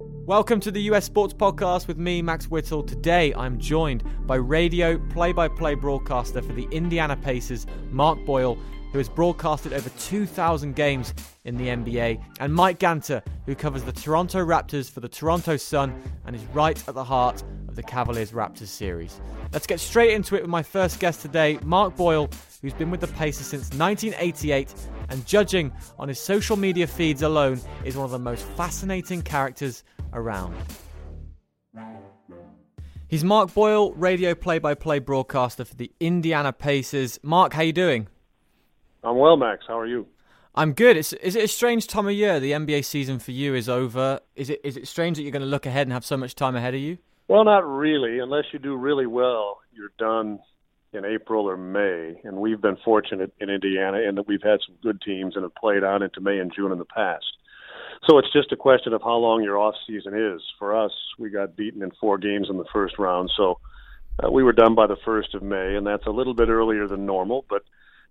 Welcome to the US Sports Podcast with me, Max Whittle. Today I'm joined by radio play by play broadcaster for the Indiana Pacers, Mark Boyle, who has broadcasted over 2,000 games in the NBA, and Mike Ganter, who covers the Toronto Raptors for the Toronto Sun and is right at the heart of the Cavaliers Raptors series. Let's get straight into it with my first guest today, Mark Boyle, who's been with the Pacers since 1988 and judging on his social media feeds alone is one of the most fascinating characters around. He's Mark Boyle, radio play-by-play broadcaster for the Indiana Pacers. Mark, how you doing? I'm well, Max. How are you? I'm good. It's, is it a strange time of year? The NBA season for you is over. Is it is it strange that you're going to look ahead and have so much time ahead of you? Well, not really. Unless you do really well, you're done in April or May. And we've been fortunate in Indiana in that we've had some good teams and have played on into May and June in the past. So it's just a question of how long your off season is. For us, we got beaten in four games in the first round, so uh, we were done by the first of May, and that's a little bit earlier than normal, but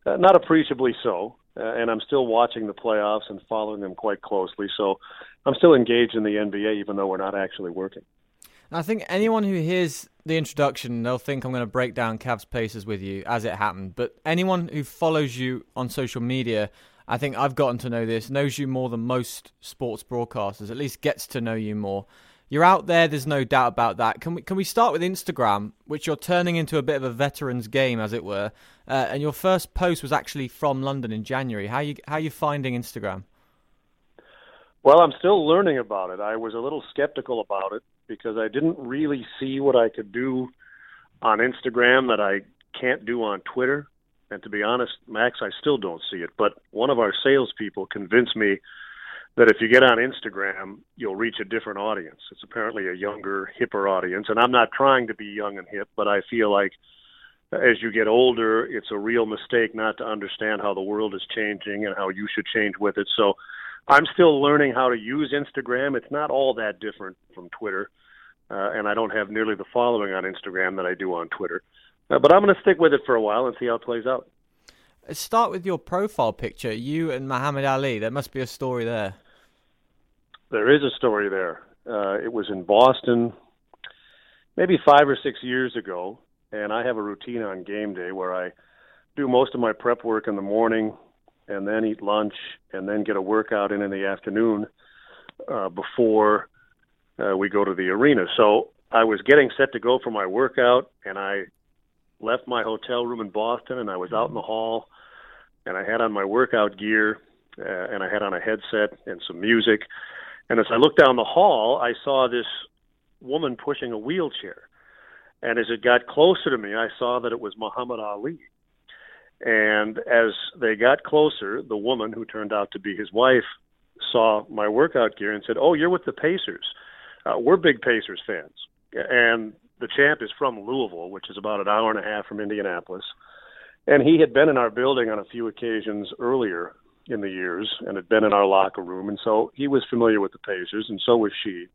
uh, not appreciably so. Uh, and I'm still watching the playoffs and following them quite closely. So I'm still engaged in the NBA, even though we're not actually working. I think anyone who hears the introduction, they'll think I'm going to break down Cavs Pacers with you as it happened. But anyone who follows you on social media, I think I've gotten to know this, knows you more than most sports broadcasters, at least gets to know you more. You're out there, there's no doubt about that. Can we can we start with Instagram, which you're turning into a bit of a veterans game, as it were? Uh, and your first post was actually from London in January. How you how you finding Instagram? Well, I'm still learning about it. I was a little skeptical about it because I didn't really see what I could do on Instagram that I can't do on Twitter. And to be honest, Max, I still don't see it. But one of our salespeople convinced me that if you get on Instagram, you'll reach a different audience. It's apparently a younger, hipper audience. And I'm not trying to be young and hip, but I feel like as you get older, it's a real mistake not to understand how the world is changing and how you should change with it. So I'm still learning how to use Instagram. It's not all that different from Twitter. Uh, and I don't have nearly the following on Instagram that I do on Twitter. Uh, but I'm going to stick with it for a while and see how it plays out. Let's start with your profile picture. You and Muhammad Ali. There must be a story there. There is a story there. Uh, it was in Boston, maybe five or six years ago, and I have a routine on game day where I do most of my prep work in the morning, and then eat lunch, and then get a workout in in the afternoon uh, before uh, we go to the arena. So I was getting set to go for my workout, and I left my hotel room in Boston, and I was out in the hall, and I had on my workout gear, uh, and I had on a headset and some music. And as I looked down the hall, I saw this woman pushing a wheelchair. And as it got closer to me, I saw that it was Muhammad Ali. And as they got closer, the woman who turned out to be his wife saw my workout gear and said, "Oh, you're with the Pacers. Uh, we're big Pacers fans." And the champ is from Louisville, which is about an hour and a half from Indianapolis. And he had been in our building on a few occasions earlier in the years and had been in our locker room. And so he was familiar with the Pacers, and so was she.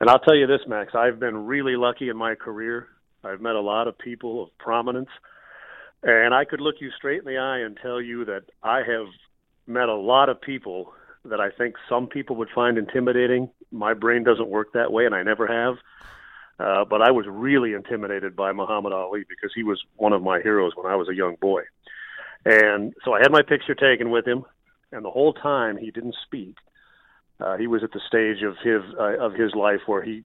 And I'll tell you this, Max, I've been really lucky in my career. I've met a lot of people of prominence and I could look you straight in the eye and tell you that I have met a lot of people that I think some people would find intimidating. My brain doesn't work that way, and I never have. Uh, but I was really intimidated by Muhammad Ali because he was one of my heroes when I was a young boy. And so I had my picture taken with him, and the whole time he didn't speak. Uh, he was at the stage of his uh, of his life where he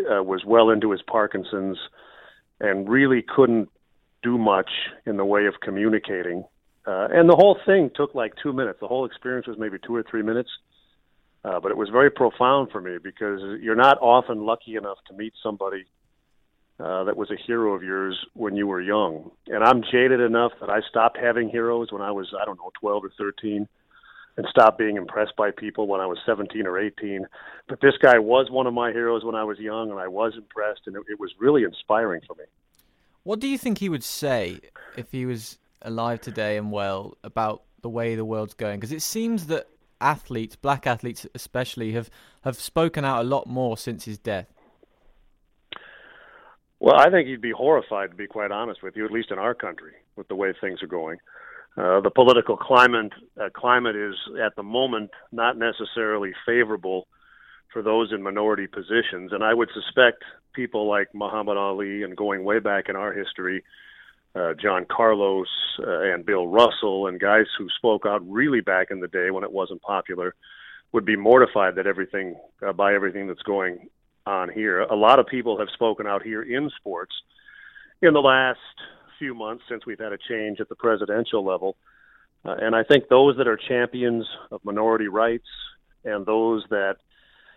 uh, was well into his Parkinson's and really couldn't do much in the way of communicating. Uh, and the whole thing took like two minutes. The whole experience was maybe two or three minutes. Uh, but it was very profound for me because you're not often lucky enough to meet somebody uh, that was a hero of yours when you were young. And I'm jaded enough that I stopped having heroes when I was, I don't know, 12 or 13 and stopped being impressed by people when I was 17 or 18. But this guy was one of my heroes when I was young, and I was impressed, and it, it was really inspiring for me. What do you think he would say if he was alive today and well about the way the world's going? Because it seems that athletes, black athletes especially, have, have spoken out a lot more since his death. Well, I think he'd be horrified, to be quite honest with you, at least in our country, with the way things are going. Uh, the political climate uh, climate is at the moment not necessarily favorable for those in minority positions. And I would suspect people like Muhammad Ali and going way back in our history, uh, John Carlos uh, and Bill Russell and guys who spoke out really back in the day when it wasn't popular would be mortified that everything uh, by everything that's going on here. A lot of people have spoken out here in sports in the last few months since we've had a change at the presidential level. Uh, and I think those that are champions of minority rights and those that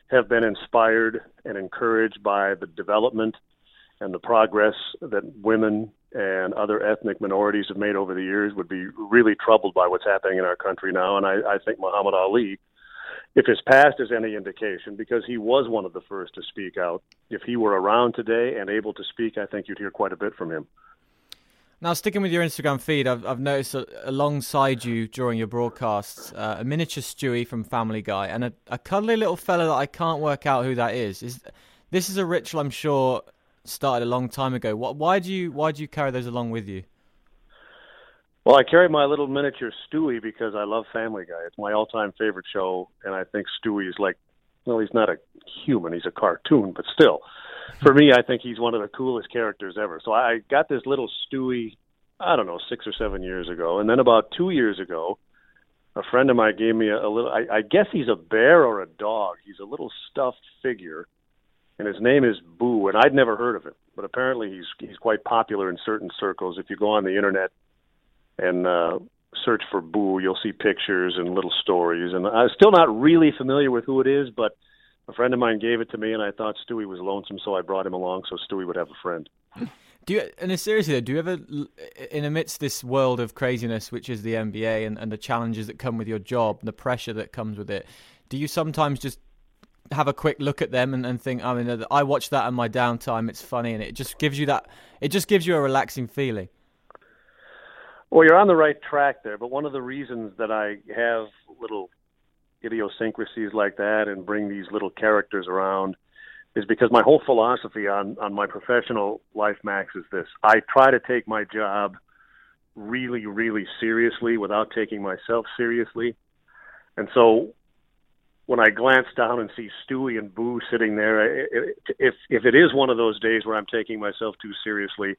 have been inspired and encouraged by the development and the progress that women and other ethnic minorities have made over the years would be really troubled by what's happening in our country now. And I, I think Muhammad Ali, if his past is any indication, because he was one of the first to speak out, if he were around today and able to speak, I think you'd hear quite a bit from him. Now, sticking with your Instagram feed, I've, I've noticed alongside you during your broadcasts uh, a miniature Stewie from Family Guy and a, a, cuddly little fella that I can't work out who that is. Is this is a ritual I'm sure started a long time ago. Why do you why do you carry those along with you? Well, I carry my little miniature Stewie because I love Family Guy. It's my all-time favorite show, and I think Stewie is like, well, he's not a human; he's a cartoon, but still for me, I think he's one of the coolest characters ever. So I got this little Stewie, I don't know, six or seven years ago, and then about two years ago, a friend of mine gave me a, a little. I, I guess he's a bear or a dog. He's a little stuffed figure, and his name is Boo. And I'd never heard of him, but apparently he's he's quite popular in certain circles. If you go on the internet and uh, search for Boo, you'll see pictures and little stories. And I'm still not really familiar with who it is, but a friend of mine gave it to me, and I thought Stewie was lonesome, so I brought him along so Stewie would have a friend. Do you, and seriously, do you ever, in amidst this world of craziness, which is the NBA, and, and the challenges that come with your job, the pressure that comes with it, do you sometimes just have a quick look at them and, and think, oh, I mean, I watch that in my downtime. It's funny, and it just gives you that. It just gives you a relaxing feeling. Well, you're on the right track there, but one of the reasons that I have little idiosyncrasies like that and bring these little characters around is because my whole philosophy on on my professional life max is this. I try to take my job really really seriously without taking myself seriously. And so when i glance down and see stewie and boo sitting there if if it is one of those days where i'm taking myself too seriously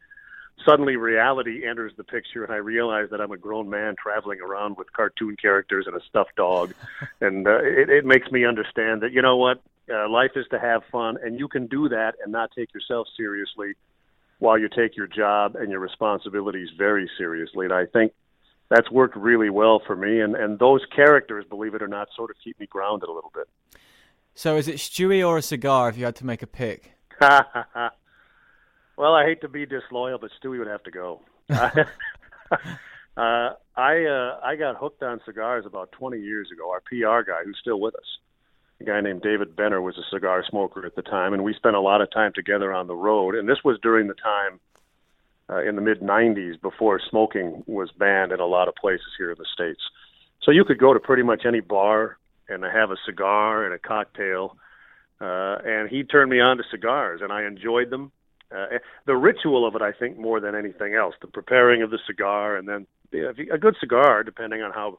suddenly reality enters the picture and I realize that I'm a grown man traveling around with cartoon characters and a stuffed dog. and uh, it, it makes me understand that, you know what, uh, life is to have fun and you can do that and not take yourself seriously while you take your job and your responsibilities very seriously. And I think that's worked really well for me. And, and those characters, believe it or not, sort of keep me grounded a little bit. So is it Stewie or a cigar if you had to make a pick? Well, I hate to be disloyal, but Stewie would have to go. uh, I uh, I got hooked on cigars about 20 years ago. Our PR guy, who's still with us, a guy named David Benner, was a cigar smoker at the time, and we spent a lot of time together on the road. And this was during the time uh, in the mid 90s before smoking was banned in a lot of places here in the states. So you could go to pretty much any bar and have a cigar and a cocktail. Uh, and he turned me on to cigars, and I enjoyed them uh, the ritual of it, I think, more than anything else, the preparing of the cigar, and then a good cigar, depending on how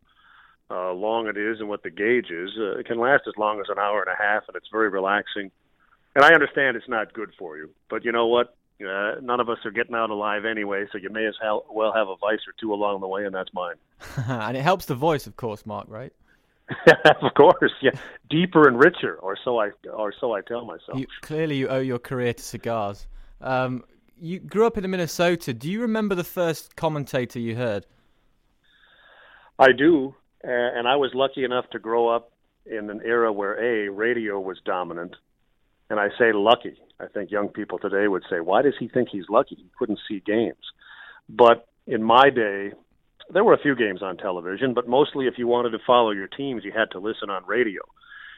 uh, long it is and what the gauge is, uh, it can last as long as an hour and a half, and it's very relaxing. And I understand it's not good for you, but you know what? Uh, none of us are getting out alive anyway, so you may as well have a vice or two along the way, and that's mine. and it helps the voice, of course, Mark. Right? of course, yeah, deeper and richer, or so I, or so I tell myself. You, clearly, you owe your career to cigars. Um, you grew up in Minnesota. Do you remember the first commentator you heard? I do, and I was lucky enough to grow up in an era where a radio was dominant, and I say lucky. I think young people today would say, "Why does he think he's lucky? He couldn't see games." But in my day, there were a few games on television, but mostly if you wanted to follow your teams, you had to listen on radio.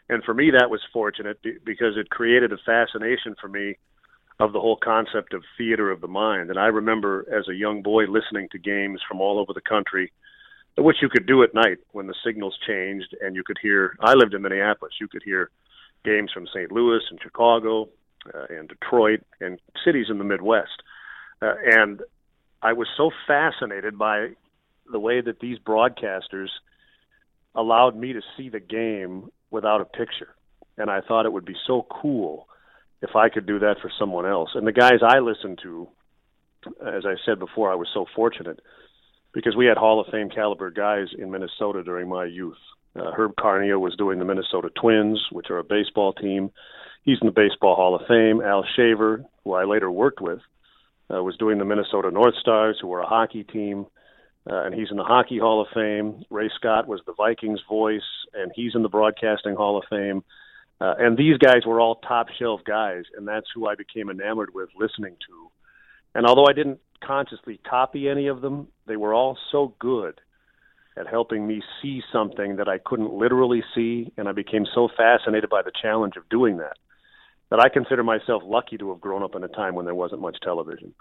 And for me, that was fortunate because it created a fascination for me of the whole concept of theater of the mind. And I remember as a young boy listening to games from all over the country, which you could do at night when the signals changed and you could hear. I lived in Minneapolis. You could hear games from St. Louis and Chicago uh, and Detroit and cities in the Midwest. Uh, and I was so fascinated by the way that these broadcasters allowed me to see the game without a picture and I thought it would be so cool if I could do that for someone else. And the guys I listened to, as I said before, I was so fortunate because we had Hall of Fame caliber guys in Minnesota during my youth. Uh, Herb Carneal was doing the Minnesota Twins, which are a baseball team. He's in the Baseball Hall of Fame. Al Shaver, who I later worked with, uh, was doing the Minnesota North Stars, who were a hockey team, uh, and he's in the Hockey Hall of Fame. Ray Scott was the Vikings voice, and he's in the Broadcasting Hall of Fame. Uh, and these guys were all top shelf guys, and that's who I became enamored with listening to. And although I didn't consciously copy any of them, they were all so good at helping me see something that I couldn't literally see, and I became so fascinated by the challenge of doing that that I consider myself lucky to have grown up in a time when there wasn't much television.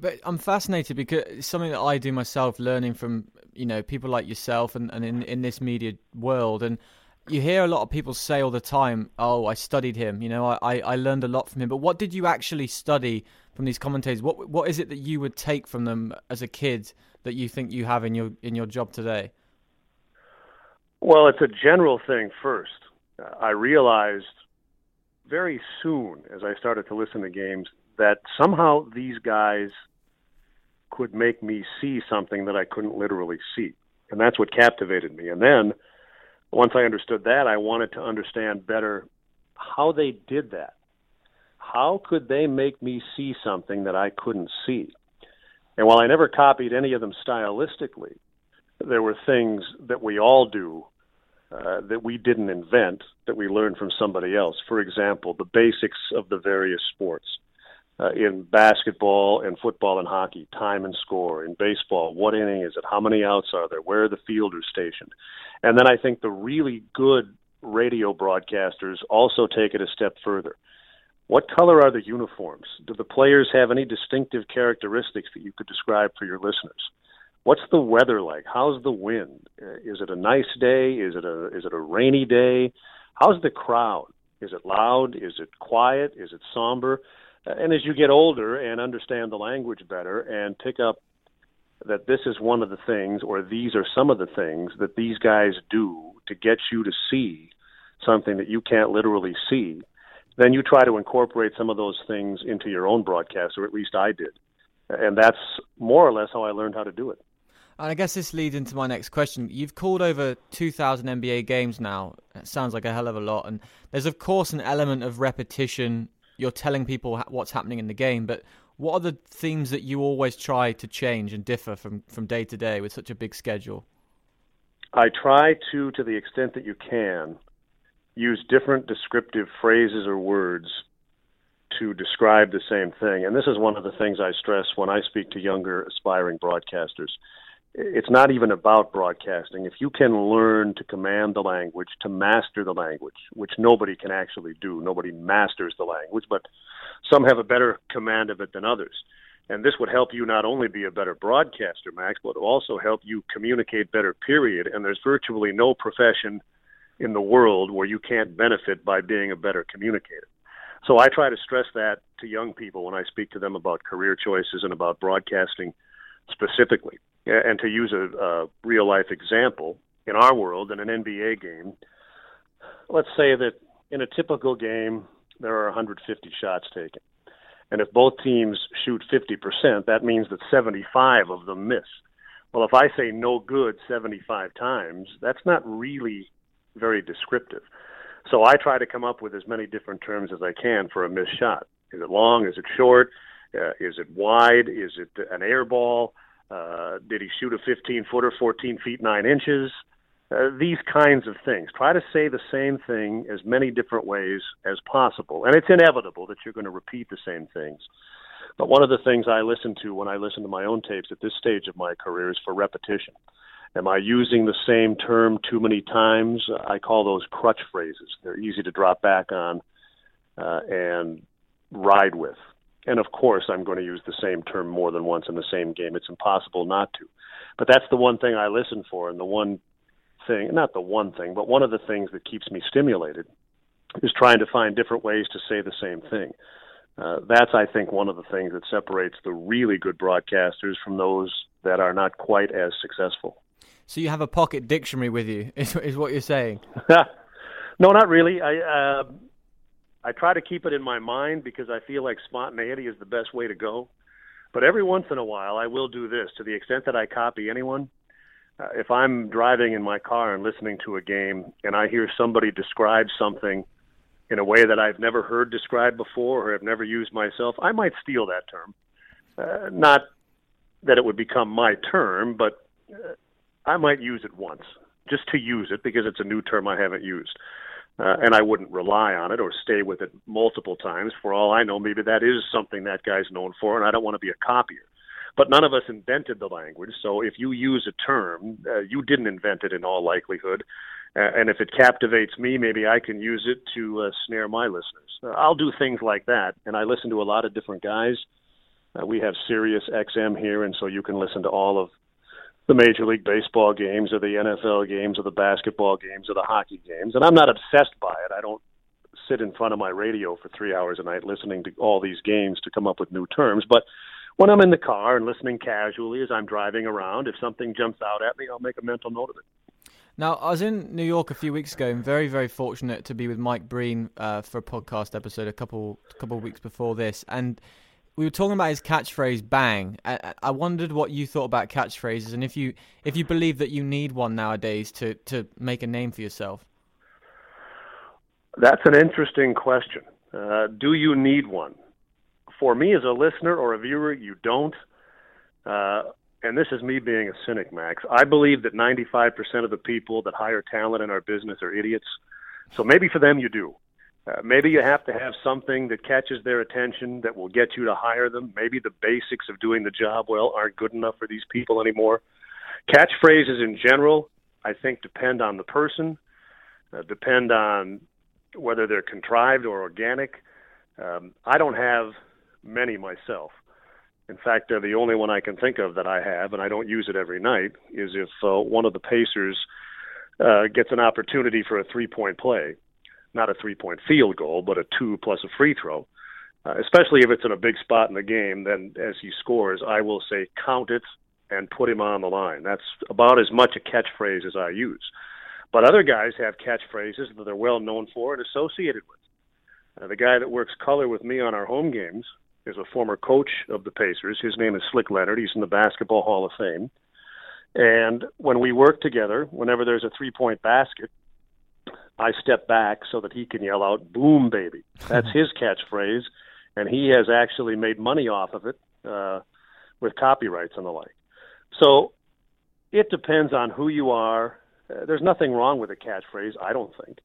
But I'm fascinated because it's something that I do myself, learning from you know people like yourself and, and in in this media world, and you hear a lot of people say all the time, "Oh, I studied him," you know, I I learned a lot from him. But what did you actually study from these commentators? What what is it that you would take from them as a kid that you think you have in your in your job today? Well, it's a general thing first. Uh, I realized very soon as I started to listen to games that somehow these guys could make me see something that I couldn't literally see. And that's what captivated me. And then once I understood that, I wanted to understand better how they did that. How could they make me see something that I couldn't see? And while I never copied any of them stylistically, there were things that we all do uh, that we didn't invent, that we learned from somebody else. For example, the basics of the various sports. Uh, in basketball and football and hockey, time and score. In baseball, what inning is it? How many outs are there? Where are the fielders stationed? And then I think the really good radio broadcasters also take it a step further. What color are the uniforms? Do the players have any distinctive characteristics that you could describe for your listeners? What's the weather like? How's the wind? Uh, is it a nice day? Is it a is it a rainy day? How's the crowd? Is it loud? Is it quiet? Is it somber? And as you get older and understand the language better and pick up that this is one of the things or these are some of the things that these guys do to get you to see something that you can't literally see, then you try to incorporate some of those things into your own broadcast, or at least I did. And that's more or less how I learned how to do it. And I guess this leads into my next question. You've called over 2,000 NBA games now. It sounds like a hell of a lot. And there's, of course, an element of repetition. You're telling people what's happening in the game. But what are the themes that you always try to change and differ from, from day to day with such a big schedule? I try to, to the extent that you can, use different descriptive phrases or words to describe the same thing. And this is one of the things I stress when I speak to younger aspiring broadcasters it's not even about broadcasting. If you can learn to command the language, to master the language, which nobody can actually do, nobody masters the language, but some have a better command of it than others. And this would help you not only be a better broadcaster, Max, but also help you communicate better, period. And there's virtually no profession in the world where you can't benefit by being a better communicator. So I try to stress that to young people when I speak to them about career choices and about broadcasting specifically. And to use a, a real life example, in our world, in an NBA game, let's say that in a typical game, there are 150 shots taken. And if both teams shoot 50%, that means that 75 of them miss. Well, if I say no good 75 times, that's not really very descriptive. So I try to come up with as many different terms as I can for a missed shot. Is it long? Is it short? Uh, is it wide? Is it an air ball? Uh, did he shoot a 15 footer, 14 feet 9 inches? Uh, these kinds of things. Try to say the same thing as many different ways as possible. And it's inevitable that you're going to repeat the same things. But one of the things I listen to when I listen to my own tapes at this stage of my career is for repetition. Am I using the same term too many times? I call those crutch phrases. They're easy to drop back on uh, and ride with. And of course, I'm going to use the same term more than once in the same game. It's impossible not to. But that's the one thing I listen for, and the one thing, not the one thing, but one of the things that keeps me stimulated is trying to find different ways to say the same thing. Uh, that's, I think, one of the things that separates the really good broadcasters from those that are not quite as successful. So you have a pocket dictionary with you, is, is what you're saying? No, not really. I uh, I try to keep it in my mind because I feel like spontaneity is the best way to go. But every once in a while, I will do this to the extent that I copy anyone. Uh, if I'm driving in my car and listening to a game and I hear somebody describe something in a way that I've never heard described before or have never used myself, I might steal that term. Uh, not that it would become my term, but uh, I might use it once just to use it because it's a new term I haven't used. Uh, and I wouldn't rely on it or stay with it multiple times. For all I know, maybe that is something that guy's known for, and I don't want to be a copier. But none of us invented the language, so if you use a term, uh, you didn't invent it in all likelihood. Uh, and if it captivates me, maybe I can use it to uh, snare my listeners. Uh, I'll do things like that, and I listen to a lot of different guys. Uh, we have Sirius XM here, and so you can listen to all of the Major League Baseball games or the NFL games or the basketball games or the hockey games. And I'm not obsessed by it. I don't sit in front of my radio for three hours a night listening to all these games to come up with new terms. But when I'm in the car and listening casually as I'm driving around, if something jumps out at me, I'll make a mental note of it. Now, I was in New York a few weeks ago and very, very fortunate to be with Mike Breen uh, for a podcast episode a couple couple weeks before this. And we were talking about his catchphrase "bang." I, I, wondered what you thought about catchphrases, and if you if you believe that you need one nowadays to to make a name for yourself. That's an interesting question. Uh, do you need one? For me, as a listener or a viewer, you don't. Uh, and this is me being a cynic, Max. I believe that 95% of the people that hire talent in our business are idiots. So maybe for them you do. Uh, maybe you have to have something that catches their attention that will get you to hire them. Maybe the basics of doing the job well aren't good enough for these people anymore. Catchphrases in general, I think, depend on the person, uh, depend on whether they're contrived or organic. Um, I don't have many myself. In fact, uh, the only one I can think of that I have, and I don't use it every night, is if uh, one of the Pacers uh, gets an opportunity for a three point play not a three point field goal, but a two plus a free throw. Uh, especially if it's in a big spot in the game, then as he scores, I will say count it and put him on the line. That's about as much a catchphrase as I use. But other guys have catchphrases that they're well known for and associated with. Uh, the guy that works color with me on our home games is a former coach of the Pacers. His name is Slick Leonard. He's in the Basketball Hall of Fame. And when we work together, whenever there's a three point basket, I step back so that he can yell out "Boom, baby!" That's his catchphrase, and he has actually made money off of it uh, with copyrights and the like. So it depends on who you are. Uh, there's nothing wrong with a catchphrase, I don't think.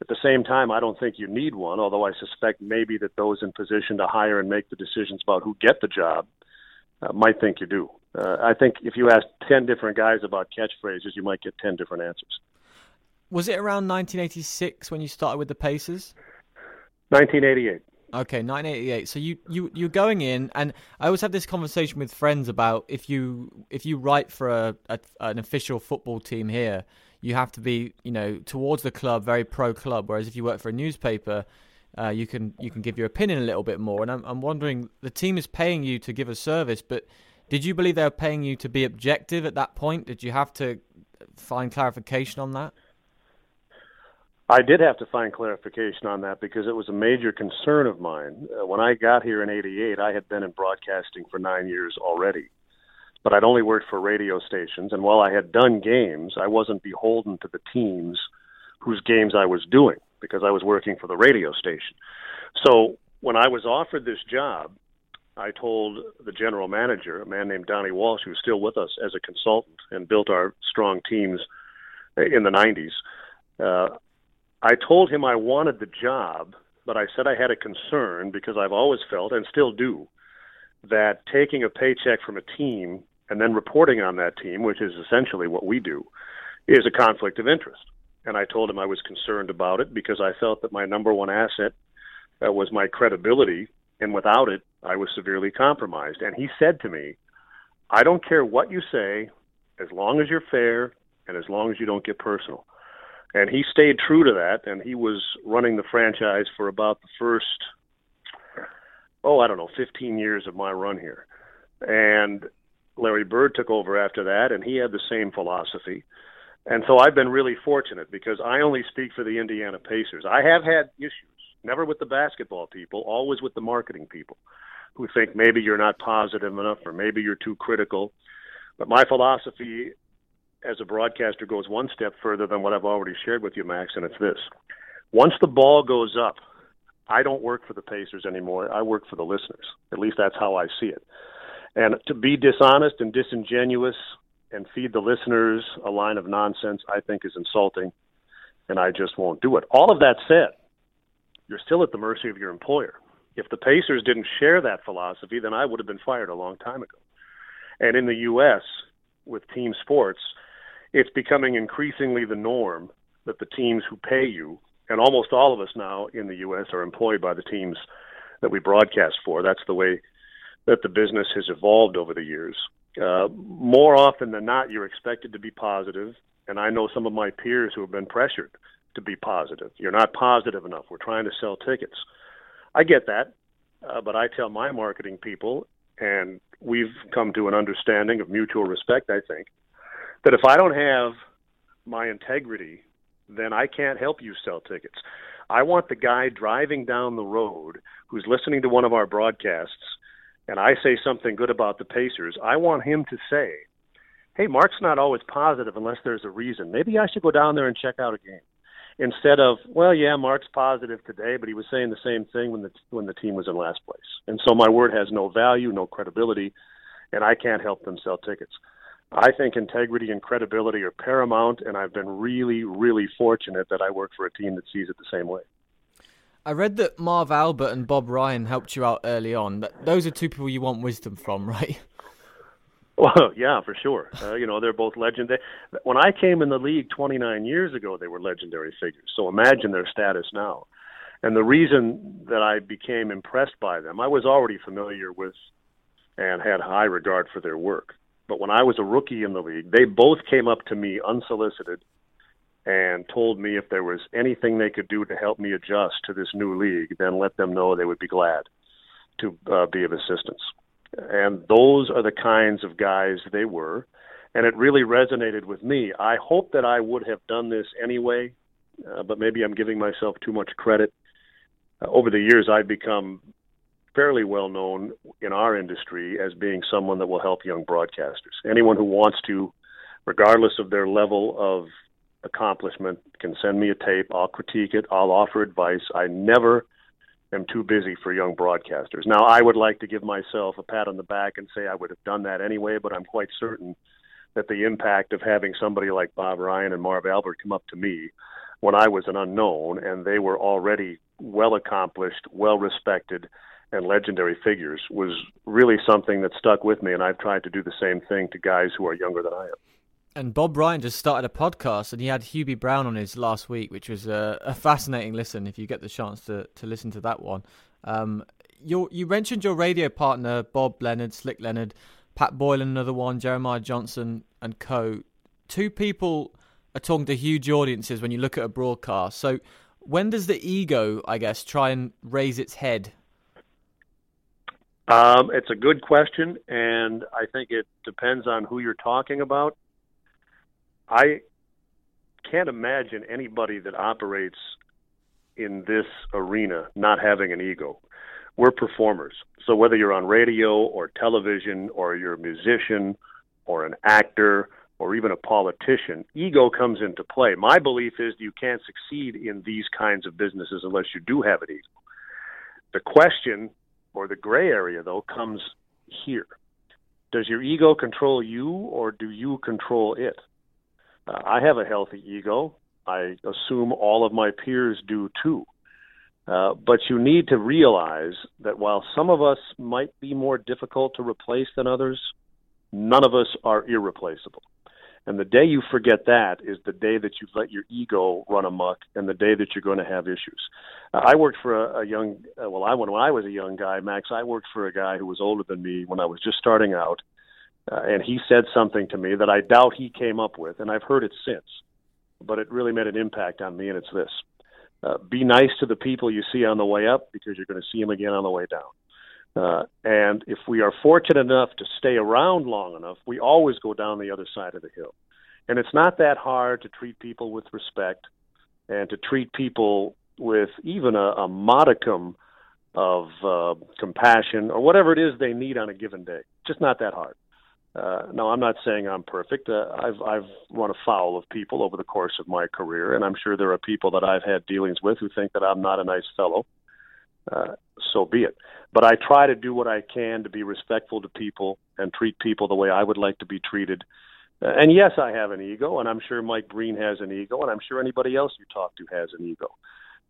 At the same time, I don't think you need one, although I suspect maybe that those in position to hire and make the decisions about who get the job uh, might think you do. Uh, I think if you ask 10 different guys about catchphrases, you might get 10 different answers was it around 1986 when you started with the Pacers? 1988. Okay, 1988. So you you you're going in, and I always have this conversation with friends about if you if you write for a, a an official football team here, you have to be you know towards the club, very pro club. Whereas if you work for a newspaper, uh, you can you can give your opinion a little bit more. And I'm I'm wondering, the team is paying you to give a service, but did you believe they were paying you to be objective at that point? Did you have to find clarification on that? I did have to find clarification on that because it was a major concern of mine. Uh, when I got here in 88, I had been in broadcasting for nine years already. But I'd only worked for radio stations, and while I had done games, I wasn't beholden to the teams whose games I was doing because I was working for the radio station. So when I was offered this job, I told the general manager, a man named Donnie Walsh, who's still with us as a consultant and built our strong teams in the 90s. Uh, I told him I wanted the job, but I said I had a concern because I've always felt, and still do, that taking a paycheck from a team and then reporting on that team, which is essentially what we do, is a conflict of interest. And I told him I was concerned about it because I felt that my number one asset uh, was my credibility, and without it, I was severely compromised. And he said to me, I don't care what you say, as long as you're fair and as long as you don't get personal and he stayed true to that and he was running the franchise for about the first oh i don't know 15 years of my run here and larry bird took over after that and he had the same philosophy And so I've been really fortunate because I only speak for the Indiana Pacers. I have had issues, never with the basketball people, always with the marketing people who think maybe you're not positive enough or maybe you're too critical. But my philosophy as a broadcaster goes one step further than what I've already shared with you, Max, and it's this. Once the ball goes up, I don't work for the Pacers anymore. I work for the listeners. At least that's how I see it. And to be dishonest and disingenuous and feed the listeners a line of nonsense, I think is insulting, and I just won't do it. All of that said, you're still at the mercy of your employer. If the Pacers didn't share that philosophy, then I would have been fired a long time ago. And in the U.S., with team sports, it's becoming increasingly the norm that the teams who pay you, and almost all of us now in the U.S. are employed by the teams that we broadcast for. That's the way that the business has evolved over the years. Uh, more often than not, you're expected to be positive, and I know some of my peers who have been pressured to be positive. You're not positive enough. We're trying to sell tickets. I get that, uh, but I tell my marketing people, and we've come to an understanding of mutual respect, I think, that if I don't have my integrity, then I can't help you sell tickets. I want the guy driving down the road who's listening to one of our broadcasts and I say something good about the Pacers, I want him to say, "Hey, Mark's not always positive unless there's a reason. Maybe I should go down there and check out a game." Instead of, "Well, yeah, Mark's positive today, but he was saying the same thing when the when the team was in last place." And so my word has no value, no credibility, and I can't help them sell tickets. I think integrity and credibility are paramount, and I've been really, really fortunate that I work for a team that sees it the same way. I read that Marv Albert and Bob Ryan helped you out early on. Those are two people you want wisdom from, right? Well, yeah, for sure. Uh, you know, they're both legendary. When I came in the league 29 years ago, they were legendary figures. So imagine their status now. And the reason that I became impressed by them, I was already familiar with and had high regard for their work. But when I was a rookie in the league, they both came up to me unsolicited and told me if there was anything they could do to help me adjust to this new league, then let them know they would be glad to uh, be of assistance. And those are the kinds of guys they were. And it really resonated with me. I hope that I would have done this anyway, uh, but maybe I'm giving myself too much credit. Uh, over the years, I've become fairly well known in our industry as being someone that will help young broadcasters. Anyone who wants to, regardless of their level of accomplishment can send me a tape. I'll critique it. I'll offer advice. I never am too busy for young broadcasters. Now, I would like to give myself a pat on the back and say I would have done that anyway, but I'm quite certain that the impact of having somebody like Bob Ryan and Marv Albert come up to me when I was an unknown and they were already well accomplished, well respected, and legendary figures was really something that stuck with me, and I've tried to do the same thing to guys who are younger than I am. And Bob Ryan just started a podcast, and he had Hubie Brown on his last week, which was a, a fascinating listen. If you get the chance to, to listen to that one, um, you you mentioned your radio partner Bob Leonard, Slick Leonard, Pat Boylan, another one, Jeremiah Johnson, and co. Two people are talking to huge audiences when you look at a broadcast. So when does the ego, I guess, try and raise its head? Um, it's a good question, and I think it depends on who you're talking about. I can't imagine anybody that operates in this arena not having an ego. We're performers. So whether you're on radio or television or you're a musician or an actor or even a politician, ego comes into play. My belief is you can't succeed in these kinds of businesses unless you do have an ego. The question or the gray area, though, comes here. Does your ego control you or do you control it? Uh, I have a healthy ego. I assume all of my peers do too. Uh, but you need to realize that while some of us might be more difficult to replace than others, none of us are irreplaceable. And the day you forget that is the day that you've let your ego run amok and the day that you're going to have issues. Uh, I worked for a, a young, uh, well, I when I was a young guy, Max, I worked for a guy who was older than me when I was just starting out uh, and he said something to me that I doubt he came up with, and I've heard it since, but it really made an impact on me, and it's this. Uh, be nice to the people you see on the way up because you're going to see them again on the way down. Uh, and if we are fortunate enough to stay around long enough, we always go down the other side of the hill. And it's not that hard to treat people with respect and to treat people with even a, a modicum of uh, compassion or whatever it is they need on a given day. Just not that hard. Uh, no, I'm not saying I'm perfect. Uh, I've I've run afoul of people over the course of my career, and I'm sure there are people that I've had dealings with who think that I'm not a nice fellow. Uh, so be it. But I try to do what I can to be respectful to people and treat people the way I would like to be treated. Uh, and yes, I have an ego, and I'm sure Mike Breen has an ego, and I'm sure anybody else you talk to has an ego.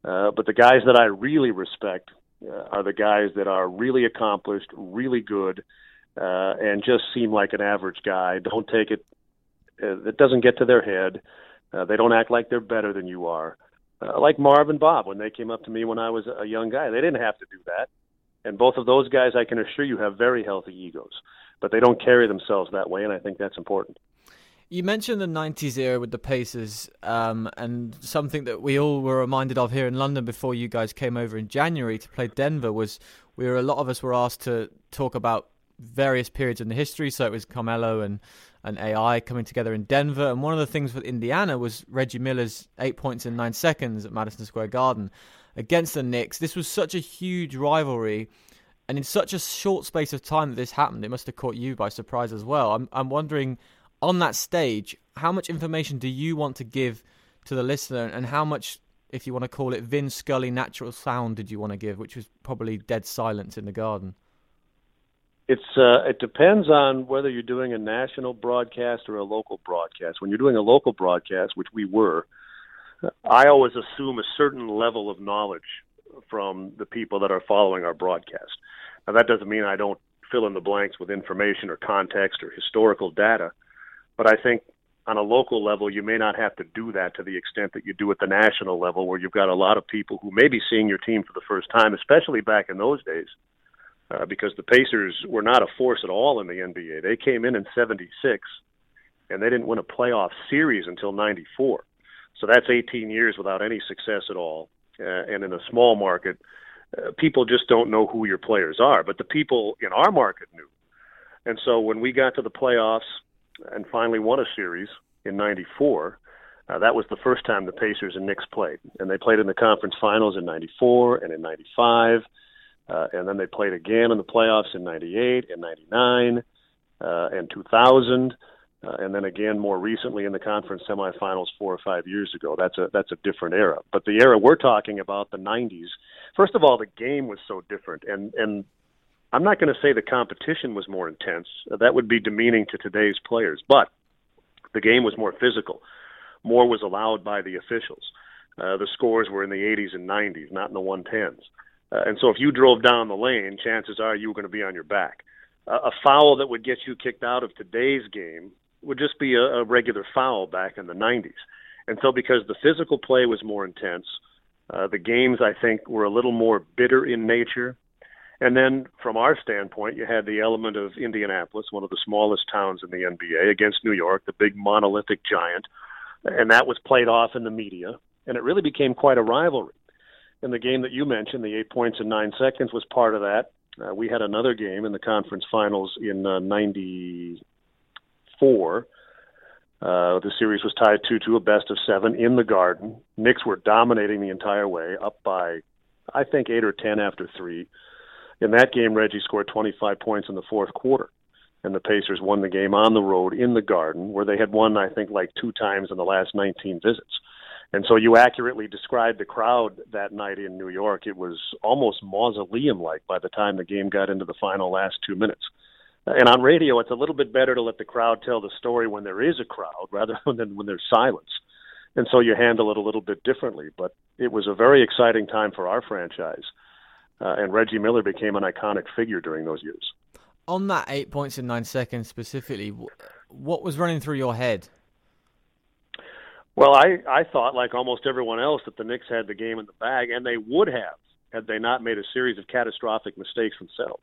Uh, but the guys that I really respect uh, are the guys that are really accomplished, really good, uh, and just seem like an average guy. Don't take it; uh, it doesn't get to their head. Uh, they don't act like they're better than you are. Uh, like Marv and Bob when they came up to me when I was a young guy, they didn't have to do that. And both of those guys, I can assure you, have very healthy egos, but they don't carry themselves that way, and I think that's important. You mentioned the 90s era with the Pacers, um, and something that we all were reminded of here in London before you guys came over in January to play Denver was we were a lot of us were asked to talk about various periods in the history. So it was Carmelo and, and AI coming together in Denver. And one of the things with Indiana was Reggie Miller's eight points in nine seconds at Madison Square Garden against the Knicks. This was such a huge rivalry. And in such a short space of time that this happened, it must have caught you by surprise as well. I'm, I'm wondering on that stage, how much information do you want to give to the listener, and how much, if you want to call it Vin Scully natural sound, did you want to give, which was probably dead silence in the garden? It's uh, it depends on whether you're doing a national broadcast or a local broadcast. When you're doing a local broadcast, which we were, I always assume a certain level of knowledge from the people that are following our broadcast. Now that doesn't mean I don't fill in the blanks with information or context or historical data but I think on a local level, you may not have to do that to the extent that you do at the national level, where you've got a lot of people who may be seeing your team for the first time, especially back in those days, uh, because the Pacers were not a force at all in the NBA. They came in in '76, and they didn't win a playoff series until '94. So that's 18 years without any success at all. Uh, and in a small market, uh, people just don't know who your players are. But the people in our market knew. And so when we got to the playoffs, and finally won a series in '94. Uh, that was the first time the Pacers and Knicks played, and they played in the conference finals in '94 and in '95, uh, and then they played again in the playoffs in '98 and '99 uh, and 2000. Uh, and then again more recently in the conference semifinals four or five years ago. That's a that's a different era. But the era we're talking about, the 90s. First of all, the game was so different, and and I'm not going to say the competition was more intense. That would be demeaning to today's players, but the game was more physical. More was allowed by the officials. Uh, the scores were in the 80s and 90s, not in the 110s. Uh, and so if you drove down the lane, chances are you were going to be on your back. Uh, a foul that would get you kicked out of today's game would just be a, a regular foul back in the 90s. And so because the physical play was more intense, uh, the games I think were a little more bitter in nature. And then from our standpoint, you had the element of Indianapolis, one of the smallest towns in the NBA, against New York, the big monolithic giant. And that was played off in the media. And it really became quite a rivalry. And the game that you mentioned, the eight points in nine seconds, was part of that. Uh, we had another game in the conference finals in uh, 94. Uh, the series was tied 2 to a best of seven in the Garden. Knicks were dominating the entire way, up by, I think, eight or 10 after three. In that game, Reggie scored 25 points in the fourth quarter, and the Pacers won the game on the road in the Garden, where they had won, I think, like two times in the last 19 visits. And so you accurately described the crowd that night in New York. It was almost mausoleum like by the time the game got into the final last two minutes. And on radio, it's a little bit better to let the crowd tell the story when there is a crowd rather than when there's silence. And so you handle it a little bit differently. But it was a very exciting time for our franchise uh, and Reggie Miller became an iconic figure during those years. On that eight points in nine seconds specifically, what was running through your head? Well, I, I thought, like almost everyone else, that the Knicks had the game in the bag, and they would have had they not made a series of catastrophic mistakes themselves.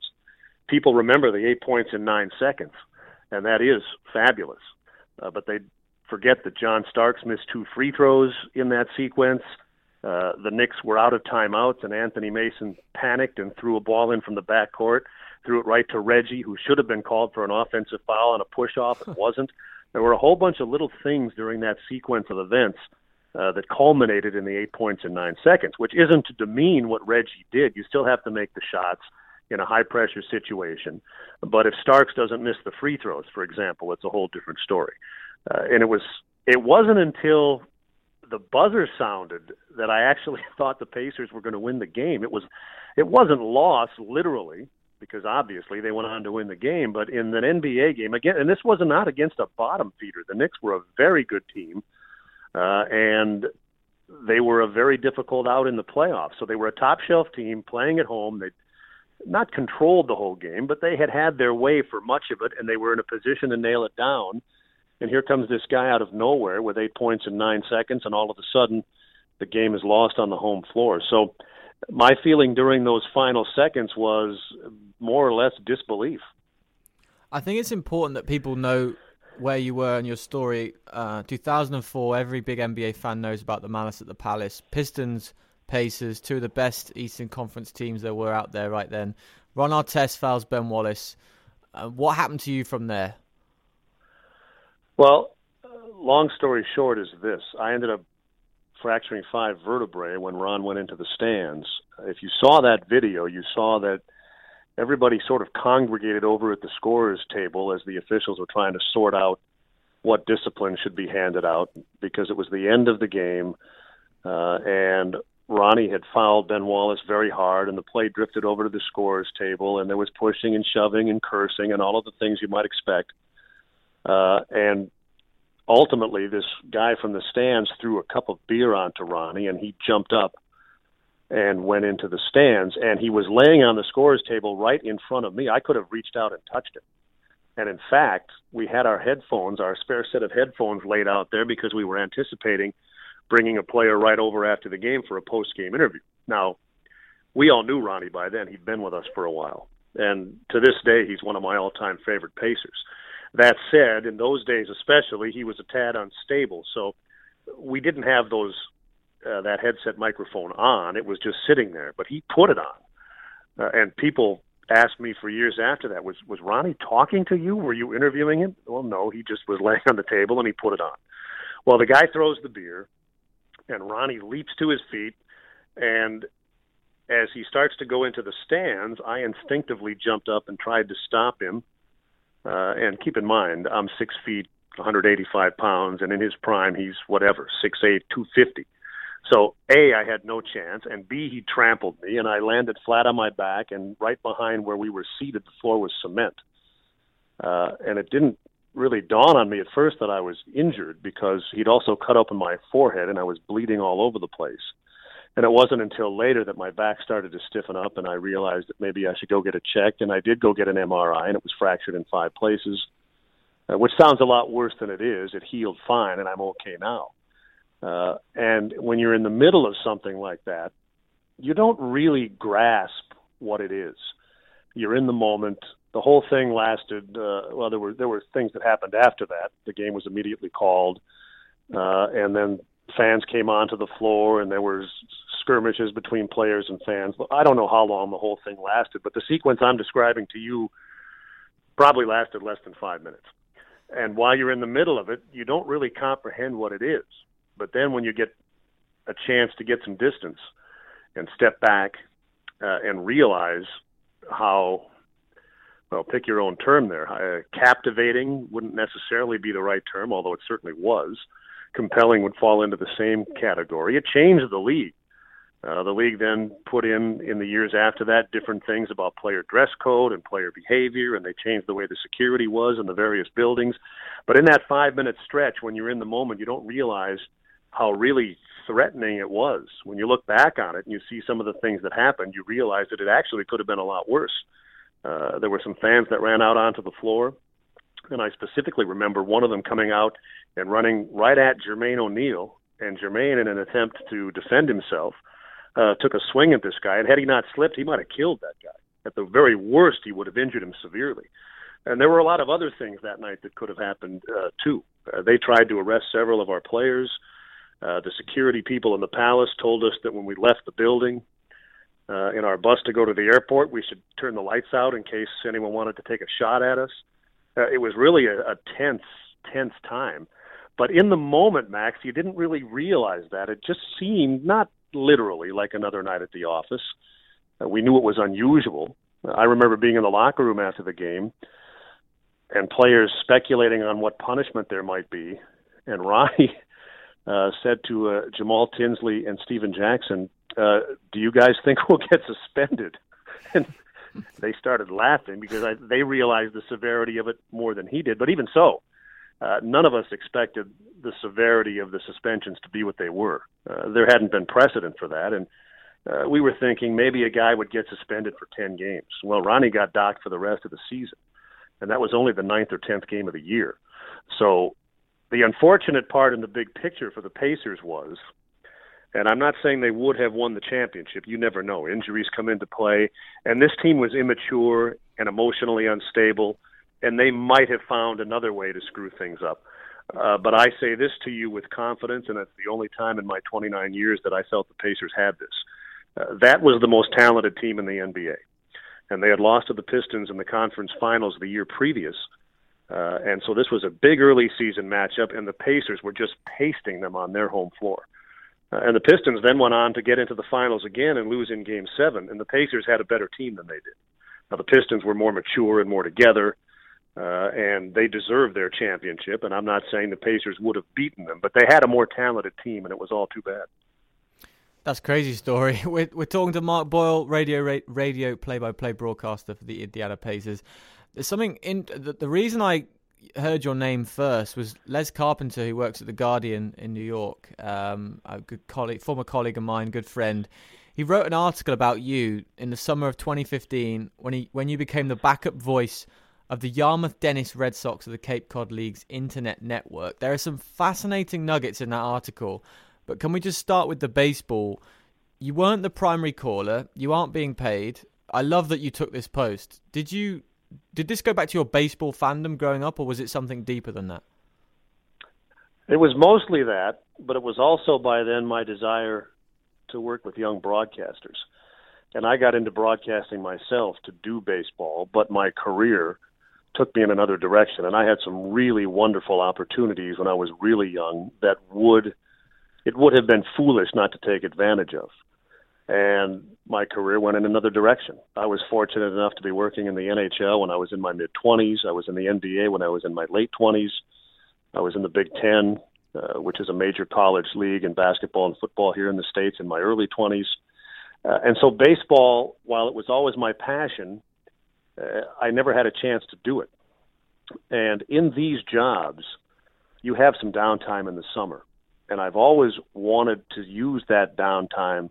People remember the eight points in nine seconds, and that is fabulous. Uh, but they forget that John Starks missed two free throws in that sequence. Uh, the Knicks were out of timeouts, and Anthony Mason panicked and threw a ball in from the backcourt, threw it right to Reggie, who should have been called for an offensive foul on a push off and wasn't. There were a whole bunch of little things during that sequence of events uh, that culminated in the eight points in nine seconds, which isn't to demean what Reggie did. You still have to make the shots in a high pressure situation. But if Starks doesn't miss the free throws, for example, it's a whole different story. Uh, and it was it wasn't until the buzzer sounded that I actually thought the Pacers were going to win the game. It was it wasn't lost literally because obviously they went on to win the game, but in an NBA game again, and this was not against a bottom feeder. The Knicks were a very good team, uh, and they were a very difficult out in the playoffs. So they were a top shelf team playing at home. They not controlled the whole game, but they had had their way for much of it, and they were in a position to nail it down and here comes this guy out of nowhere with eight points in nine seconds, and all of a sudden, the game is lost on the home floor. So, my feeling during those final seconds was more or less disbelief. I think it's important that people know where you were and your story. Uh, 2004, every big NBA fan knows about the Malice at the Palace. Pistons, Pacers, two of the best Eastern Conference teams there were out there right then. Ron Artest fouls Ben Wallace. Uh, what happened to you from there? Well, long story short is this: I ended up fracturing five vertebrae when Ron went into the stands. If you saw that video, you saw that everybody sort of congregated over at the scorers table as the officials were trying to sort out what discipline should be handed out because it was the end of the game uh, and Ronnie had fouled Ben Wallace very hard and the play drifted over to the scorers table and there was pushing and shoving and cursing and all of the things you might expect. Uh, and ultimately, this guy from the stands threw a cup of beer onto Ronnie, and he jumped up and went into the stands. And he was laying on the scores table right in front of me. I could have reached out and touched him. And in fact, we had our headphones, our spare set of headphones laid out there because we were anticipating bringing a player right over after the game for a post game interview. Now, we all knew Ronnie by then. He'd been with us for a while. And to this day, he's one of my all time favorite Pacers. That said, in those days especially, he was a tad unstable, so we didn't have those uh, that headset microphone on. It was just sitting there, but he put it on, uh, and people asked me for years after that was was Ronnie talking to you? Were you interviewing him? Well, no, he just was laying on the table and he put it on. Well, the guy throws the beer, and Ronnie leaps to his feet, and as he starts to go into the stands, I instinctively jumped up and tried to stop him uh, and keep in mind, I'm six feet, 185 pounds, and in his prime, he's whatever, six eight, 250. So A, I had no chance, and B, he trampled me, and I landed flat on my back, and right behind where we were seated, the floor was cement. Uh, and it didn't really dawn on me at first that I was injured because he'd also cut open my forehead, and I was bleeding all over the place. And it wasn't until later that my back started to stiffen up and I realized that maybe I should go get it checked. And I did go get an MRI and it was fractured in five places, uh, which sounds a lot worse than it is. It healed fine and I'm okay now. Uh, and when you're in the middle of something like that, you don't really grasp what it is. You're in the moment. The whole thing lasted. Uh, well, there were there were things that happened after that. The game was immediately called, uh, and then fans came onto the floor, and there was skirmishes between players and fans. I don't know how long the whole thing lasted, but the sequence I'm describing to you probably lasted less than five minutes. And while you're in the middle of it, you don't really comprehend what it is. But then when you get a chance to get some distance and step back uh, and realize how well, pick your own term there. Uh, captivating wouldn't necessarily be the right term, although it certainly was. Compelling would fall into the same category. It changed the league. Uh, the league then put in, in the years after that, different things about player dress code and player behavior, and they changed the way the security was in the various buildings. But in that five minute stretch, when you're in the moment, you don't realize how really threatening it was. When you look back on it and you see some of the things that happened, you realize that it actually could have been a lot worse. Uh, there were some fans that ran out onto the floor, and I specifically remember one of them coming out and running right at Jermaine O'Neal, and Jermaine, in an attempt to defend himself, uh, took a swing at this guy, and had he not slipped, he might have killed that guy. At the very worst, he would have injured him severely. And there were a lot of other things that night that could have happened uh, too. Uh, they tried to arrest several of our players. Uh, the security people in the palace told us that when we left the building uh, in our bus to go to the airport, we should turn the lights out in case anyone wanted to take a shot at us. Uh, it was really a, a tense, tenth time. But in the moment, Max, you didn't really realize that. It just seemed not literally like another night at the office. Uh, we knew it was unusual. I remember being in the locker room after the game and players speculating on what punishment there might be. And Ronnie uh, said to uh, Jamal Tinsley and Stephen Jackson, uh, "Do you guys think we'll get suspended?" And they started laughing because I, they realized the severity of it more than he did. But even so, uh, none of us expected the severity of the suspensions to be what they were. Uh, there hadn't been precedent for that, and uh, we were thinking maybe a guy would get suspended for 10 games. Well, Ronnie got docked for the rest of the season, and that was only the ninth or 10th game of the year. So the unfortunate part in the big picture for the Pacers was, and I'm not saying they would have won the championship. You never know. Injuries come into play, and this team was immature and emotionally unstable, and they might have found another way to screw things up. Uh, but I say this to you with confidence, and it's the only time in my 29 years that I felt the Pacers had this. Uh, that was the most talented team in the NBA. And they had lost to the Pistons in the conference finals the year previous. Uh, and so this was a big early season matchup, and the Pacers were just pasting them on their home floor. Uh, and the Pistons then went on to get into the finals again and lose in game seven, and the Pacers had a better team than they did. Now, the Pistons were more mature and more together, uh, and they deserved their championship. And I'm not saying the Pacers would have beaten them, but they had a more talented team, and it was all too bad. That's crazy story. We're, we're talking to Mark Boyle, radio radio play-by-play broadcaster for the Indiana Pacers. There's something in the, the reason I heard your name first was Les Carpenter, who works at the Guardian in New York, um, a good colleague, former colleague of mine, good friend. He wrote an article about you in the summer of 2015 when he when you became the backup voice of the Yarmouth Dennis Red Sox of the Cape Cod League's internet network. There are some fascinating nuggets in that article but can we just start with the baseball? You weren't the primary caller. You aren't being paid. I love that you took this post. Did you? Did this go back to your baseball fandom growing up, or was it something deeper than that? It was mostly that, but it was also by then my desire to work with young broadcasters. And I got into broadcasting myself to do baseball, but my career took me in another direction. And I had some really wonderful opportunities when I was really young that would it would have been foolish not to take advantage of. And my career went in another direction. I was fortunate enough to be working in the NHL when I was in my mid 20s. I was in the NBA when I was in my late 20s. I was in the Big Ten, uh, which is a major college league in basketball and football here in the States in my early 20s. Uh, and so, baseball, while it was always my passion, uh, I never had a chance to do it. And in these jobs, you have some downtime in the summer and I've always wanted to use that downtime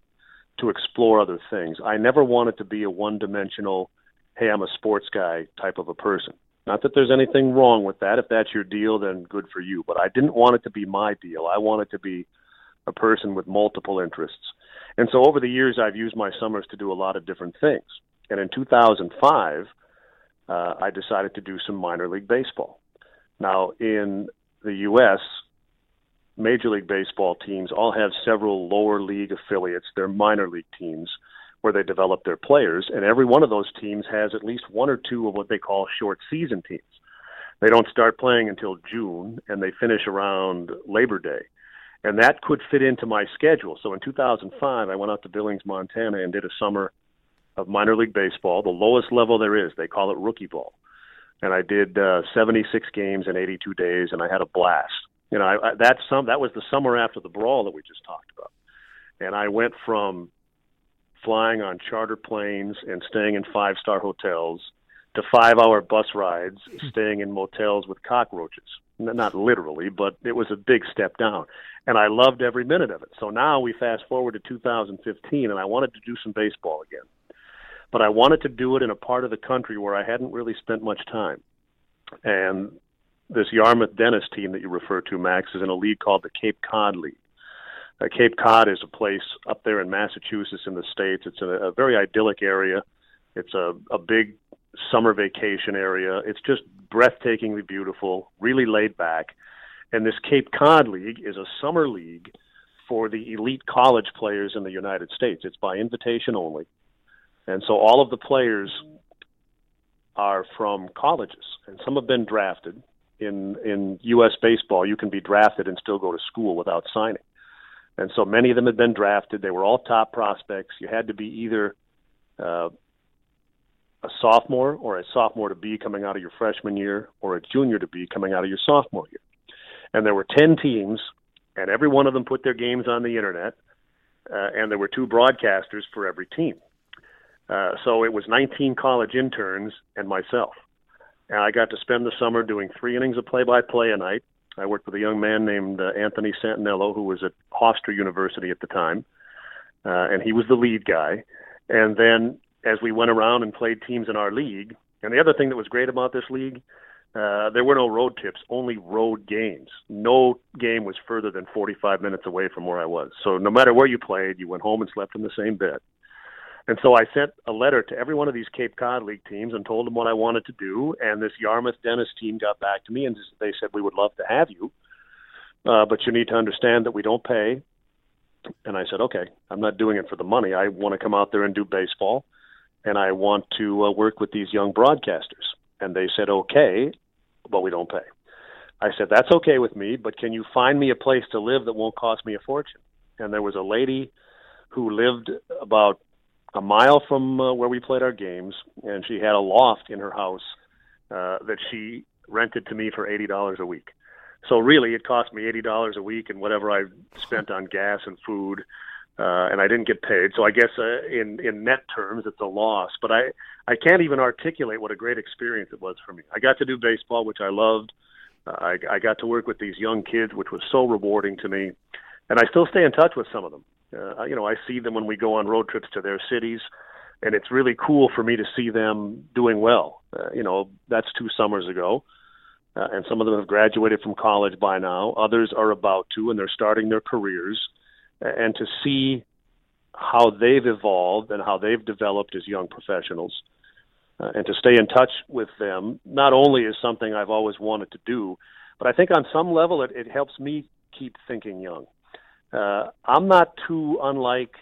to explore other things. I never wanted to be a one-dimensional, hey, I'm a sports guy type of a person. Not that there's anything wrong with that. If that's your deal, then good for you. But I didn't want it to be my deal. I wanted to be a person with multiple interests. And so over the years, I've used my summers to do a lot of different things. And in 2005, uh, I decided to do some minor league baseball. Now, in the U.S., Major League Baseball teams all have several lower league affiliates, they're minor league teams where they develop their players, and every one of those teams has at least one or two of what they call short season teams. They don't start playing until June and they finish around Labor Day. And that could fit into my schedule. So in 2005, I went out to Billings, Montana and did a summer of minor league baseball, the lowest level there is. They call it rookie ball. And I did uh, 76 games in 82 days and I had a blast. You know, I, I, that some that was the summer after the brawl that we just talked about, and I went from flying on charter planes and staying in five star hotels to five hour bus rides, staying in motels with cockroaches. Not literally, but it was a big step down. And I loved every minute of it. So now we fast forward to 2015, and I wanted to do some baseball again. But I wanted to do it in a part of the country where I hadn't really spent much time. And this Yarmouth Dennis team that you refer to, Max, is in a league called the Cape Cod League. Uh, Cape Cod is a place up there in Massachusetts in the states. It's a, a very idyllic area. It's a, a big summer vacation area. It's just breathtakingly beautiful, really laid back. And this Cape Cod League is a summer league for the elite college players in the United States. It's by invitation only. And so all of the players are from colleges, and some have been drafted, in in U.S. baseball, you can be drafted and still go to school without signing. And so many of them had been drafted. They were all top prospects. You had to be either uh, a sophomore or a sophomore to be coming out of your freshman year or a junior to be coming out of your sophomore year. And there were 10 teams, and every one of them put their games on the internet, uh, and there were two broadcasters for every team. Uh, so it was 19 college interns and myself. And I got to spend the summer doing three innings of play by play a night I worked with a young man named uh, Anthony Santinello, who was at Hofstra University at the time, uh, and he was the lead guy. And then as we went around and played teams in our league, and the other thing that was great about this league, uh, there were no road tips, only road games. No game was further than 45 minutes away from where I was. So no matter where you played, you went home and slept in the same bed. And so I sent a letter to every one of these Cape Cod League teams and told them what I wanted to do. And this Yarmouth Dennis team got back to me and they said, We would love to have you, uh, but you need to understand that we don't pay. And I said, Okay, I'm not doing it for the money. I want to come out there and do baseball, and I want to uh, work with these young broadcasters. And they said, Okay, but we don't pay. I said, That's okay with me, but can you find me a place to live that won't cost me a fortune? And there was a lady who lived about a mile from uh, where we played our games, and she had a loft in her house uh, that she rented to me for eighty dollars a week. So really, it cost me eighty dollars a week, and whatever I spent on gas and food, uh, and I didn't get paid. So I guess uh, in in net terms, it's a loss. But I I can't even articulate what a great experience it was for me. I got to do baseball, which I loved. I, I got to work with these young kids, which was so rewarding to me, and I still stay in touch with some of them. Uh, you know, I see them when we go on road trips to their cities, and it's really cool for me to see them doing well. Uh, you know, that's two summers ago, uh, and some of them have graduated from college by now. Others are about to, and they're starting their careers. And to see how they've evolved and how they've developed as young professionals, uh, and to stay in touch with them, not only is something I've always wanted to do, but I think on some level it, it helps me keep thinking young uh, I'm not too unlike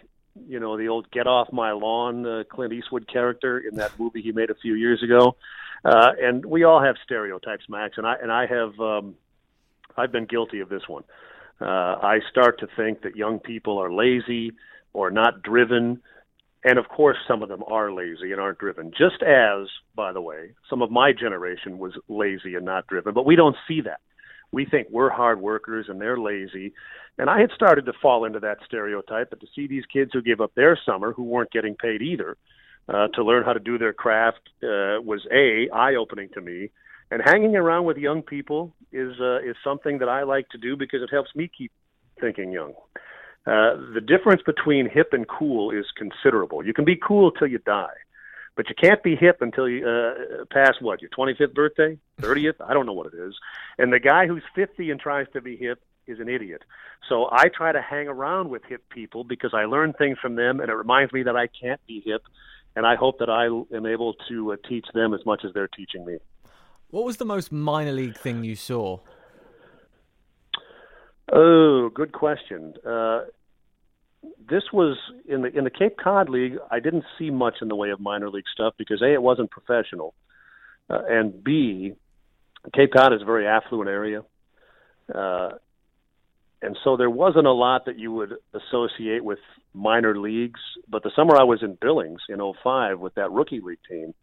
you know the old "Get Off My Lawn" uh, Clint Eastwood character in that movie he made a few years ago, uh, and we all have stereotypes, Max, and I and I have um, I've been guilty of this one. Uh, I start to think that young people are lazy or not driven. And of course, some of them are lazy and aren't driven. Just as, by the way, some of my generation was lazy and not driven, but we don't see that we think we're hard workers and they're lazy. And I had started to fall into that stereotype, but to see these kids who gave up their summer who weren't getting paid either uh, to learn how to do their craft uh, was a eye opening to me. And hanging around with young people is uh, is something that I like to do because it helps me keep thinking young. Uh, the difference between hip and cool is considerable. You can be cool till you die. But you can't be hip until you uh, pass what your 25th birthday, 30th. I don't know what it is. And the guy who's 50 and tries to be hip is an idiot. So I try to hang around with hip people because I learn things from them, and it reminds me that I can't be hip. And I hope that I am able to uh, teach them as much as they're teaching me. What was the most minor league thing you saw? Oh, good question. Uh, this was in the in the Cape Cod League. I didn't see much in the way of minor league stuff because a it wasn't professional, uh, and b Cape Cod is a very affluent area, uh, and so there wasn't a lot that you would associate with minor leagues. But the summer I was in Billings in '05 with that rookie league team,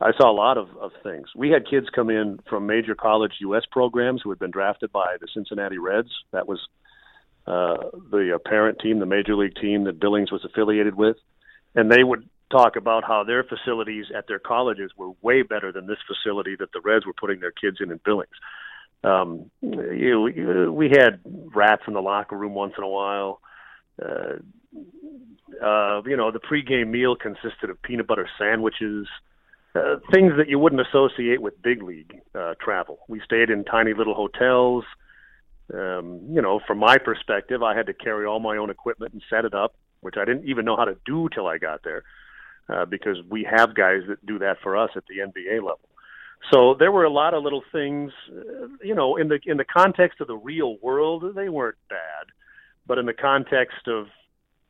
I saw a lot of, of things. We had kids come in from major college U.S. programs who had been drafted by the Cincinnati Reds. That was uh, the uh, parent team, the major league team that Billings was affiliated with, and they would talk about how their facilities at their colleges were way better than this facility that the Reds were putting their kids in in Billings. Um, you know, we had rats in the locker room once in a while. Uh, uh, you know, the pregame meal consisted of peanut butter sandwiches, uh, things that you wouldn't associate with big league uh, travel. We stayed in tiny little hotels. Uh, um, you know, from my perspective, I had to carry all my own equipment and set it up, which I didn't even know how to do till I got there, uh, because we have guys that do that for us at the NBA level. So there were a lot of little things, uh, you know, in the in the context of the real world, they weren't bad, but in the context of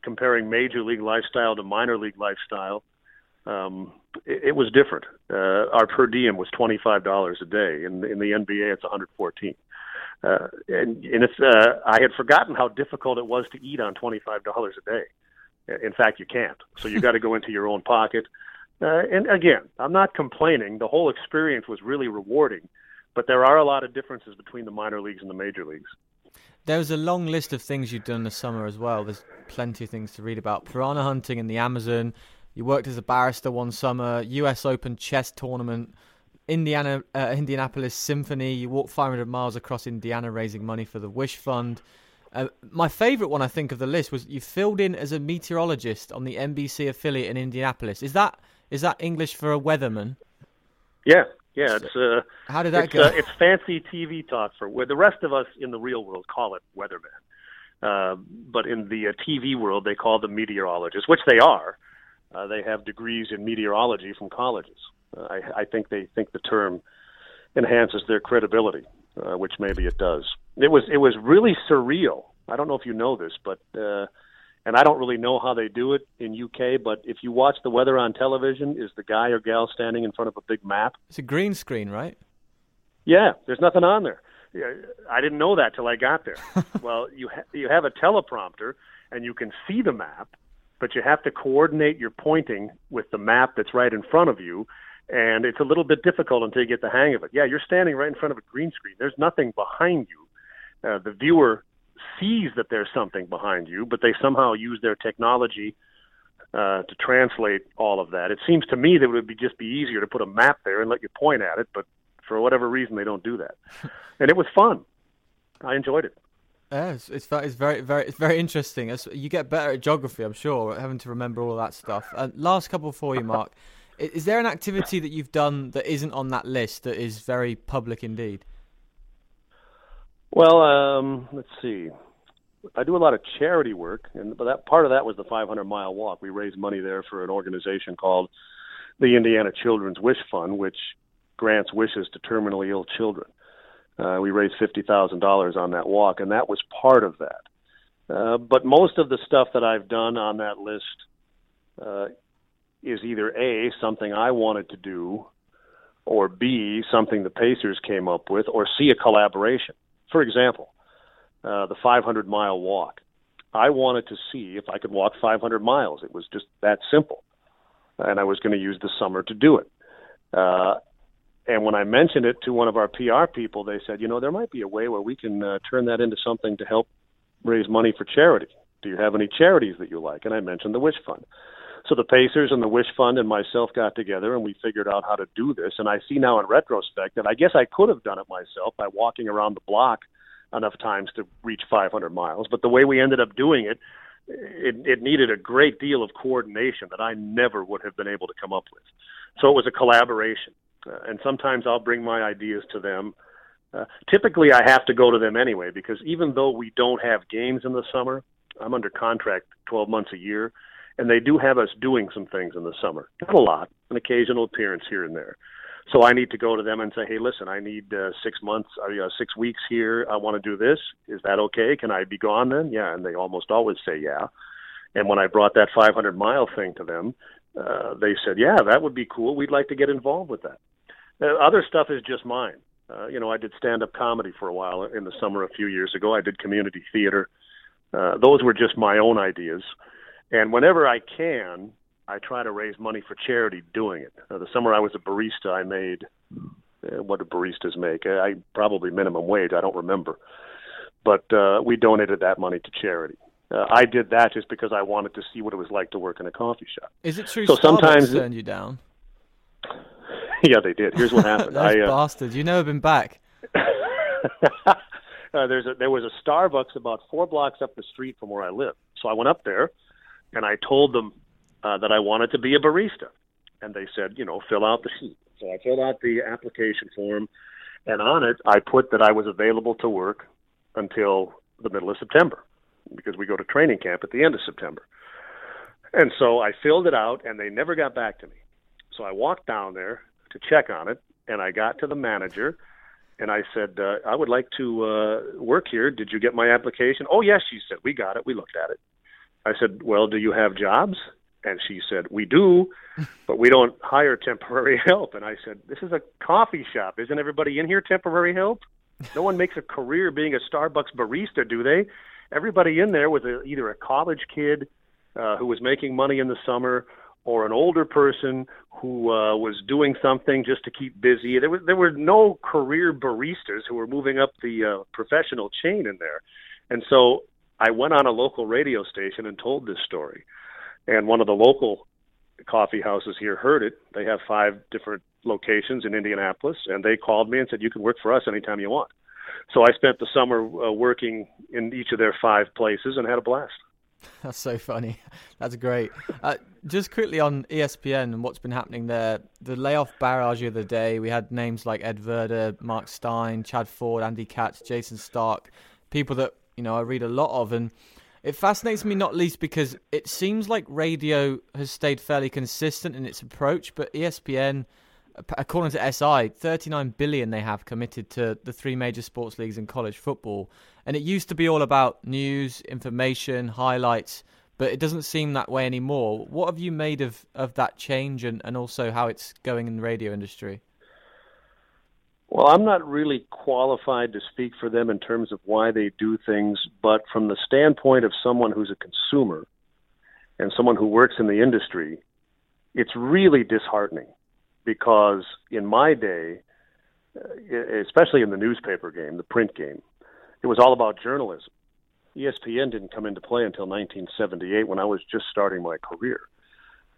comparing major league lifestyle to minor league lifestyle, um, it, it was different. Uh, our per diem was twenty five dollars a day. In in the NBA, it's one hundred fourteen. Uh, and and it's uh, I had forgotten how difficult it was to eat on twenty five dollars a day. In fact, you can't. So you got to go into your own pocket. Uh, and again, I'm not complaining. The whole experience was really rewarding, but there are a lot of differences between the minor leagues and the major leagues. There was a long list of things you'd done this summer as well. There's plenty of things to read about. Piranha hunting in the Amazon. You worked as a barista one summer. U.S. Open chess tournament. Indiana, uh, Indianapolis Symphony. You walked 500 miles across Indiana raising money for the Wish Fund. Uh, my favourite one, I think, of the list was you filled in as a meteorologist on the NBC affiliate in Indianapolis. Is that is that English for a weatherman? Yeah, yeah. It's uh, how did that it's, go? Uh, it's fancy TV talk for where the rest of us in the real world call it weatherman, uh, but in the uh, TV world they call them meteorologists, which they are. Uh, they have degrees in meteorology from colleges. I, I think they think the term enhances their credibility, uh, which maybe it does. It was it was really surreal. I don't know if you know this, but uh, and I don't really know how they do it in UK. But if you watch the weather on television, is the guy or gal standing in front of a big map? It's a green screen, right? Yeah, there's nothing on there. I didn't know that till I got there. well, you ha- you have a teleprompter and you can see the map, but you have to coordinate your pointing with the map that's right in front of you and it's a little bit difficult until you get the hang of it. Yeah, you're standing right in front of a green screen. There's nothing behind you. Uh, the viewer sees that there's something behind you, but they somehow use their technology uh, to translate all of that. It seems to me that it would be just be easier to put a map there and let you point at it, but for whatever reason they don't do that. and it was fun. I enjoyed it. Yeah, it's, it's, it's very very it's very interesting. It's, you get better at geography, I'm sure, having to remember all that stuff. And last couple for you, Mark. Is there an activity that you've done that isn't on that list that is very public indeed? Well, um, let's see. I do a lot of charity work, and but that part of that was the 500 mile walk. We raised money there for an organization called the Indiana Children's Wish Fund, which grants wishes to terminally ill children. Uh, we raised fifty thousand dollars on that walk, and that was part of that. Uh, but most of the stuff that I've done on that list uh, is either A, something I wanted to do, or B, something the Pacers came up with, or C, a collaboration. For example, uh, the 500 mile walk. I wanted to see if I could walk 500 miles. It was just that simple. And I was going to use the summer to do it. Uh, and when I mentioned it to one of our PR people, they said, you know, there might be a way where we can uh, turn that into something to help raise money for charity. Do you have any charities that you like? And I mentioned the Wish Fund. So the Pacers and the Wish Fund and myself got together and we figured out how to do this. And I see now in retrospect that I guess I could have done it myself by walking around the block enough times to reach 500 miles. But the way we ended up doing it, it, it needed a great deal of coordination that I never would have been able to come up with. So it was a collaboration. Uh, and sometimes I'll bring my ideas to them. Uh, typically, I have to go to them anyway because even though we don't have games in the summer, I'm under contract 12 months a year and they do have us doing some things in the summer. Not a lot, an occasional appearance here and there. So I need to go to them and say, "Hey, listen, I need uh, six months, uh, six weeks here. I want to do this. Is that okay? Can I be gone then?" Yeah, and they almost always say yeah. And when I brought that 500 mile thing to them, uh, they said, "Yeah, that would be cool. We'd like to get involved with that." Uh, other stuff is just mine. Uh, you know, I did stand up comedy for a while in the summer a few years ago. I did community theater. Uh, those were just my own ideas. Uh, and whenever I can, I try to raise money for charity doing it. Uh, the summer I was a barista, I made uh, what do baristas make? I probably minimum wage. I don't remember, but uh, we donated that money to charity. Uh, I did that just because I wanted to see what it was like to work in a coffee shop. Is it true? So Starbucks sometimes turned you down. yeah, they did. Here's what happened. Those I, uh, bastards! You never been back. uh, there's a, there was a Starbucks about four blocks up the street from where I live. So I went up there and I told them uh, that I wanted to be a barista, and they said, you know, fill out the sheet. So I filled out the application form, and on it I put that I was available to work until the middle of September because we go to training camp at the end of September. And so I filled it out, and they never got back to me. So I walked down there to check on it, and I got to the manager, and I said, uh, "I would like to uh, work here. Did you get my application?" "Oh yes," she said. "We got it. We looked at it." I said, Well, do you have jobs? And she said, We do, but we don't hire temporary help. And I said, this is a coffee shop. Isn't everybody in here temporary help? No one makes a career being a Starbucks barista, do they? Everybody in there was a, either a college kid uh, who was making money in the summer or an older person who uh, was doing something just to keep busy. There was there were no career baristas who were moving up the uh, professional chain in there, and so I went on a local radio station and told this story, and one of the local coffee houses here heard it. They have five different locations in Indianapolis, and they called me and said, "You can work for us anytime you want." So I spent the summer uh, working in each of their five places and had a blast. That's so funny. That's great. Uh, just quickly on ESPN and what's been happening there. The layoff barrage of the day. We had names like Ed Werder, Mark Stein, Chad Ford, Andy Katz, Jayson Stark, people that you know I read a lot of, and it fascinates me not least because it seems like radio has stayed fairly consistent in its approach, but ESPN according to SI, 39 billion they have committed to the three major sports leagues in college football. And it used to be all about news, information, highlights, but it doesn't seem that way anymore. What have you made of, of that change and, and also how it's going in the radio industry? Well, I'm not really qualified to speak for them in terms of why they do things, but from the standpoint of someone who's a consumer and someone who works in the industry, it's really disheartening because in my day, uh, especially in the newspaper game, the print game, it was all about journalism. ESPN didn't come into play until 1978 when I was just starting my career.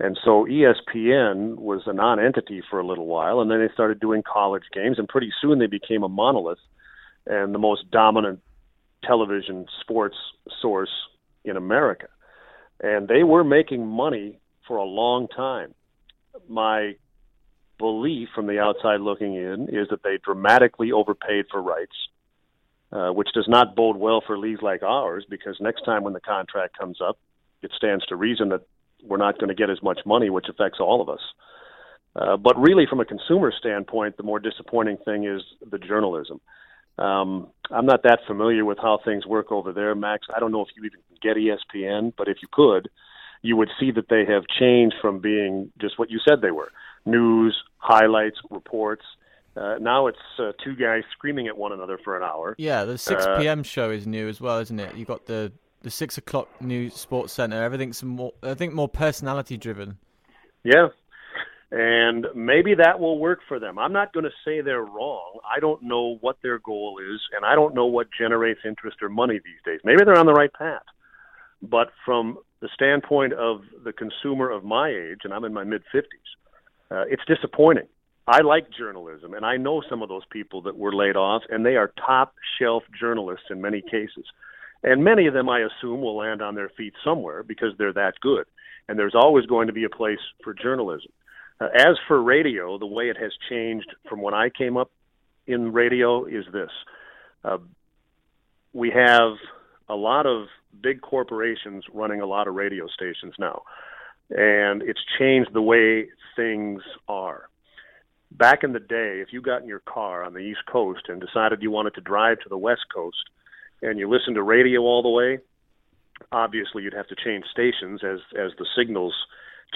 And so ESPN was a non-entity for a little while, and then they started doing college games, and pretty soon they became a monolith and the most dominant television sports source in America. And they were making money for a long time. My belief from the outside looking in is that they dramatically overpaid for rights, uh, which does not bode well for leagues like ours because next time when the contract comes up, it stands to reason that we're not going to get as much money, which affects all of us. Uh, but really, from a consumer standpoint, the more disappointing thing is the journalism. Um, I'm not that familiar with how things work over there, Max. I don't know if you even get ESPN, but if you could, you would see that they have changed from being just what you said they were news, highlights, reports. Uh, now it's uh, two guys screaming at one another for an hour. Yeah, the 6 p.m. Uh, show is new as well, isn't it? You got the the six o'clock news SportsCenter. Everything's more, I think, more personality driven. Yeah, and maybe that will work for them. I'm not going to say they're wrong. I don't know what their goal is, and I don't know what generates interest or money these days. Maybe they're on the right path. But from the standpoint of the consumer of my age, and I'm in my mid 50s, uh, it's disappointing. I like journalism, and I know some of those people that were laid off, and they are top shelf journalists in many cases. And many of them, I assume, will land on their feet somewhere because they're that good. And there's always going to be a place for journalism. Uh, as for radio, the way it has changed from when I came up in radio is this uh, we have a lot of big corporations running a lot of radio stations now and it's changed the way things are. Back in the day, if you got in your car on the East Coast and decided you wanted to drive to the West Coast and you listen to radio all the way, obviously you'd have to change stations as as the signals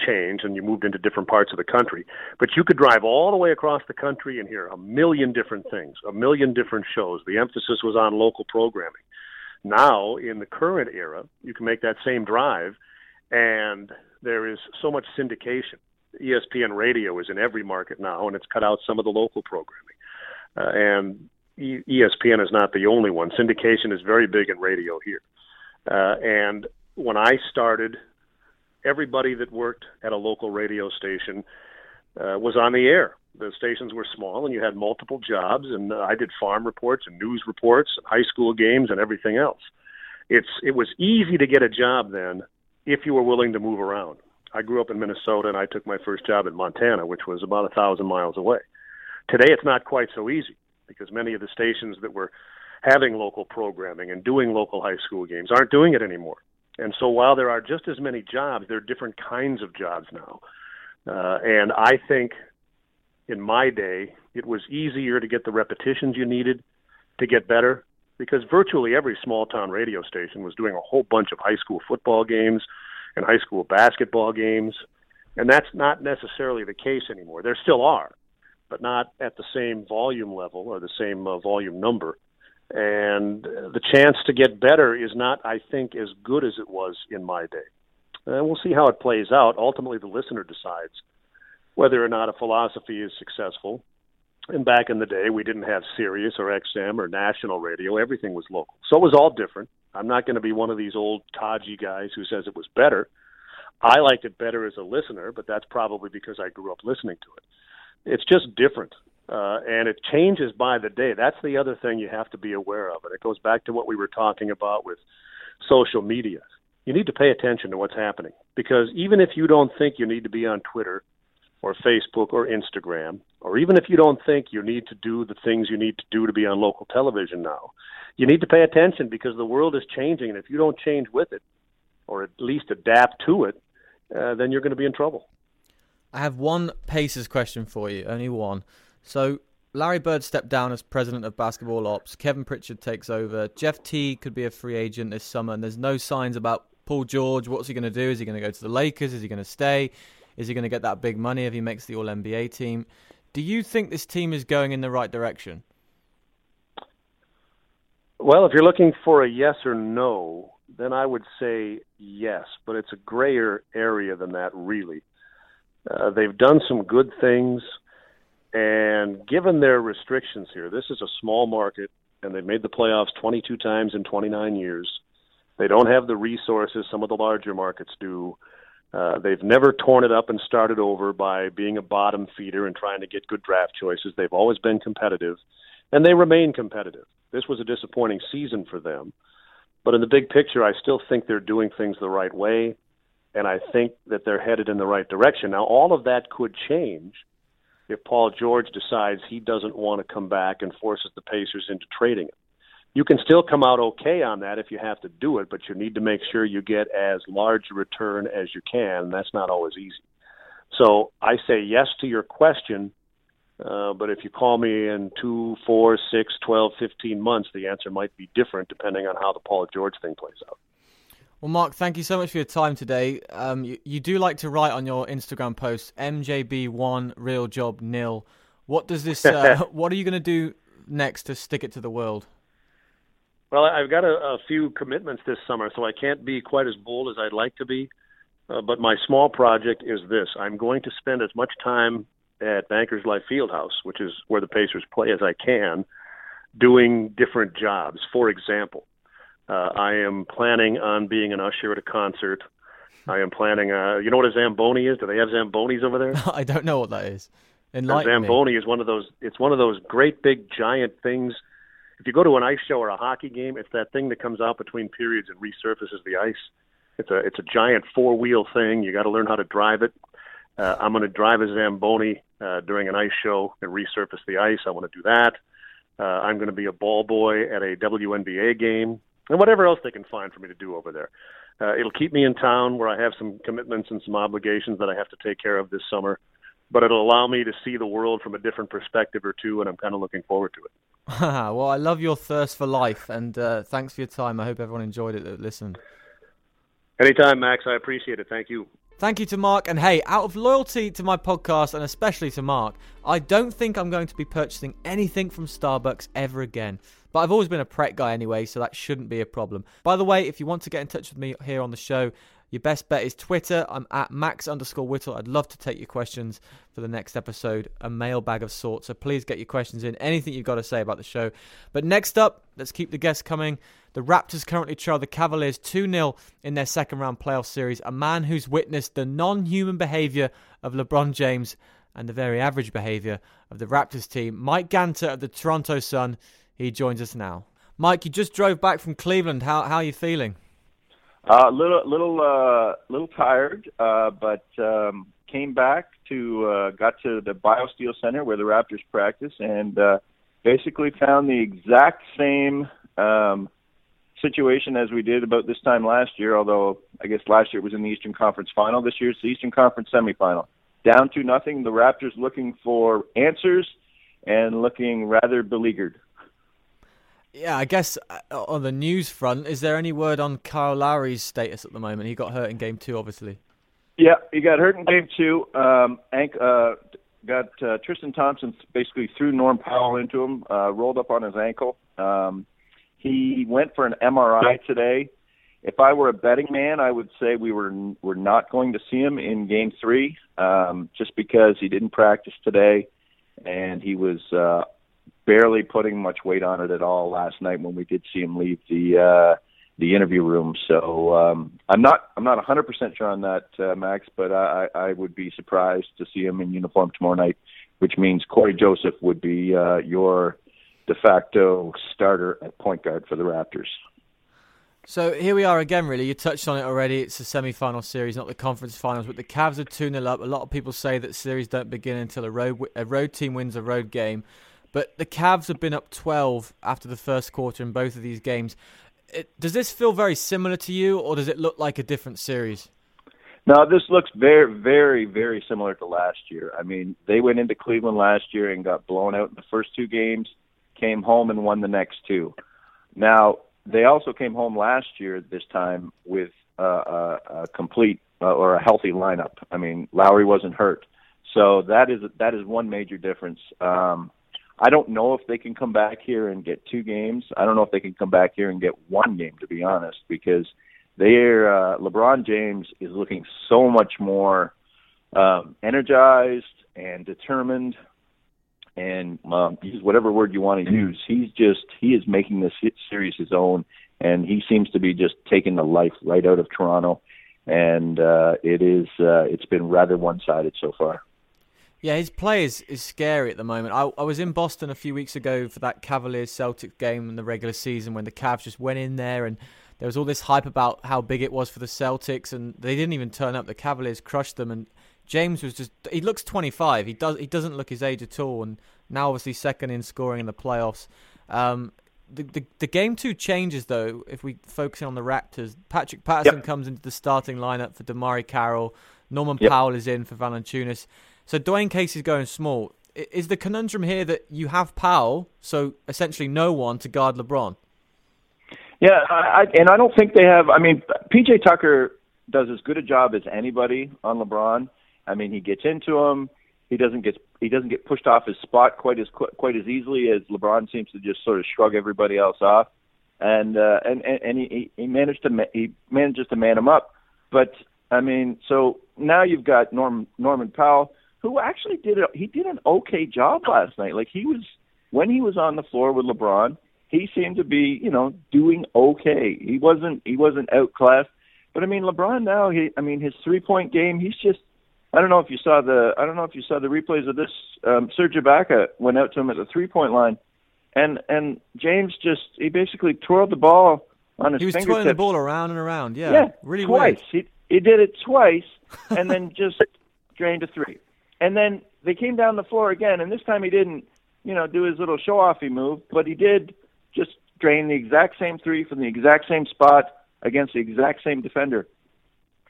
change and you moved into different parts of the country. But you could drive all the way across the country and hear a million different things, a million different shows. The emphasis was on local programming. Now, in the current era, you can make that same drive and there is so much syndication. ESPN Radio is in every market now, and it's cut out some of the local programming. Uh, and ESPN is not the only one. Syndication is very big in radio here. Uh, and when I started, everybody that worked at a local radio station uh, was on the air. The stations were small, and you had multiple jobs. And uh, I did farm reports and news reports, and high school games, and everything else. It's it was easy to get a job then if you were willing to move around. I grew up in Minnesota and I took my first job in Montana, which was about a thousand miles away. Today it's not quite so easy because many of the stations that were having local programming and doing local high school games aren't doing it anymore. And so while there are just as many jobs, there are different kinds of jobs now. Uh, and I think in my day, it was easier to get the repetitions you needed to get better because virtually every small town radio station was doing a whole bunch of high school football games and high school basketball games. And that's not necessarily the case anymore. There still are, but not at the same volume level or the same uh, volume number. And the chance to get better is not, I think, as good as it was in my day. And we'll see how it plays out. Ultimately, the listener decides whether or not a philosophy is successful. And back in the day, we didn't have Sirius or XM or national radio. Everything was local. So it was all different. I'm not going to be one of these old codgy guys who says it was better. I liked it better as a listener, but that's probably because I grew up listening to it. It's just different. Uh, and it changes by the day. That's the other thing you have to be aware of. And it goes back to what we were talking about with social media. You need to pay attention to what's happening because even if you don't think you need to be on Twitter or Facebook or Instagram, or even if you don't think you need to do the things you need to do to be on local television now, you need to pay attention because the world is changing. And if you don't change with it, or at least adapt to it, uh, then you're going to be in trouble. I have one Pacers question for you, only one. So Larry Bird stepped down as president of basketball ops. Kevin Pritchard takes over. Jeff Teague could be a free agent this summer, and there's no signs about Paul George. What's he going to do? Is he going to go to the Lakers? Is he going to stay? Is he going to get that big money if he makes the All NBA team? Do you think this team is going in the right direction? Well, if you're looking for a yes or no, then I would say yes, but it's a grayer area than that, really. Uh, they've done some good things, and given their restrictions here, this is a small market, and they've made the playoffs 22 times in 29 years. They don't have the resources some of the larger markets do. Uh, they've never torn it up and started over by being a bottom feeder and trying to get good draft choices. They've always been competitive, and they remain competitive. This was a disappointing season for them. But in the big picture, I still think they're doing things the right way, and I think that they're headed in the right direction. Now, all of that could change if Paul George decides he doesn't want to come back and forces the Pacers into trading him you can still come out okay on that if you have to do it, but you need to make sure you get as large a return as you can, that's not always easy. So I say yes to your question, uh, but if you call me in two, four, six, twelve, fifteen months, the answer might be different depending on how the Paul George thing plays out. Well, Mark, thank you so much for your time today. Um, you, you, do like to write on your Instagram post MJB1 real job nil. What does this? Uh, what are you going to do next to stick it to the world? Well, I've got a, a few commitments this summer, so I can't be quite as bold as I'd like to be. Uh, but my small project is this: I'm going to spend as much time at Bankers Life Fieldhouse, which is where the Pacers play, as I can, doing different jobs. For example, uh, I am planning on being an usher at a concert. I am planning. Uh, you know what a zamboni is? Do they have zambonis over there? I don't know what that is. Enlighten a zamboni me. is one of those. It's one of those great big giant things if you go to an ice show or a hockey game, it's that thing that comes out between periods and resurfaces the ice. It's a it's a giant four wheel thing. You got to learn how to drive it. Uh, I'm going to drive a Zamboni uh, during an ice show and resurface the ice. I want to do that. Uh, I'm going to be a ball boy at a WNBA game and whatever else they can find for me to do over there. Uh, it'll keep me in town where I have some commitments and some obligations that I have to take care of this summer, but it'll allow me to see the world from a different perspective or two, and I'm kind of looking forward to it. well, I love your thirst for life, and uh, thanks for your time. I hope everyone enjoyed it Listen. Anytime, Max. I appreciate it. Thank you. Thank you to Mark. And hey, out of loyalty to my podcast and especially to Mark, I don't think I'm going to be purchasing anything from Starbucks ever again. But I've always been a Pret guy anyway, so that shouldn't be a problem. By the way, if you want to get in touch with me here on the show, your best bet is Twitter. I'm at max underscore whittle. I'd love to take your questions for the next episode, a mailbag of sorts. So please get your questions in. Anything you've got to say about the show. But next up, let's keep the guests coming. The Raptors currently trail the Cavaliers 2 0 in their second round playoff series. A man who's witnessed the non human behavior of LeBron James and the very average behavior of the Raptors team. Mike Ganter of the Toronto Sun. He joins us now. Mike, you just drove back from Cleveland. How, how are you feeling? A uh, little, little, uh, little tired, uh, but um, came back to uh, got to the BioSteel Center where the Raptors practice, and uh, basically found the exact same um, situation as we did about this time last year. Although I guess last year it was in the Eastern Conference Final. This year it's the Eastern Conference Semifinal. Down to nothing. The Raptors looking for answers and looking rather beleaguered. Yeah, I guess uh, on the news front, is there any word on Kyle Lowry's status at the moment? He got hurt in game two, obviously. Yeah, he got hurt in game two. Um, Ank, uh, got uh, Tristan Thompson basically threw Norm Powell into him, uh, rolled up on his ankle. Um, he went for an MRI today. If I were a betting man, I would say we were we're not going to see him in Game Three, um, just because he didn't practice today, and he was uh, barely putting much weight on it at all last night when we did see him leave the uh, the interview room. So um, I'm not I'm not 100% sure on that, uh, Max, but I, I would be surprised to see him in uniform tomorrow night, which means Cory Joseph would be uh, your de facto starter at point guard for the Raptors. So here we are again, really. You touched on it already. It's a semi final series, not the conference finals, but the Cavs are 2 0 up. A lot of people say that series don't begin until a road, a road team wins a road game. But the Cavs have been up 12 after the first quarter in both of these games. It, does this feel very similar to you, or does it look like a different series? No, this looks very, very, very similar to last year. I mean, they went into Cleveland last year and got blown out in the first two games, came home and won the next two. Now, they also came home last year this time with uh, a, a complete uh, or a healthy lineup. I mean, Lowry wasn't hurt, so that is that is one major difference. Um, I don't know if they can come back here and get two games. I don't know if they can come back here and get one game, to be honest, because they're uh, LeBron James is looking so much more um, energized and determined and um, use whatever word you want to use. He's just he is making this series his own, and he seems to be just taking the life right out of Toronto, and uh, it is uh, it's been rather one sided so far. Yeah, his play is, is scary at the moment. I, I was in Boston a few weeks ago for that Cavaliers Celtics game in the regular season when the Cavs just went in there and there was all this hype about how big it was for the Celtics and they didn't even turn up. The Cavaliers crushed them and James was just he looks 25. He does he doesn't look his age at all, and now obviously second in scoring in the playoffs. Um, the, the, the game two changes though if we focus on the Raptors. Patrick Patterson yep. comes into the starting lineup for DeMarre Carroll. Norman yep. Powell is in for Valanciunas. So Dwane Casey's going small. Is the conundrum here that you have Powell, so essentially no one to guard LeBron? Yeah, I, and I don't think they have. I mean, PJ Tucker does as good a job as anybody on LeBron. I mean, he gets into him. He doesn't get he doesn't get pushed off his spot quite as quite as easily as LeBron seems to just sort of shrug everybody else off, and uh, and and he he managed to he manages to man him up. But I mean, so now you've got Norm Norman Powell, who actually did a, he did an okay job last night. Like he was when he was on the floor with LeBron, he seemed to be you know doing okay. He wasn't he wasn't outclassed. But I mean, LeBron now, he, I mean, his three point game, he's just I don't know if you saw the I don't know if you saw the replays of this. Um, Serge Ibaka went out to him at the three point line, and and James just he basically twirled the ball on his. He was fingertips. twirling the ball around and around. Yeah, yeah, really twice. Weird. He he did it twice, and then just drained a three, and then they came down the floor again, and this time he didn't, you know, do his little show offy move, but he did just drain the exact same three from the exact same spot against the exact same defender.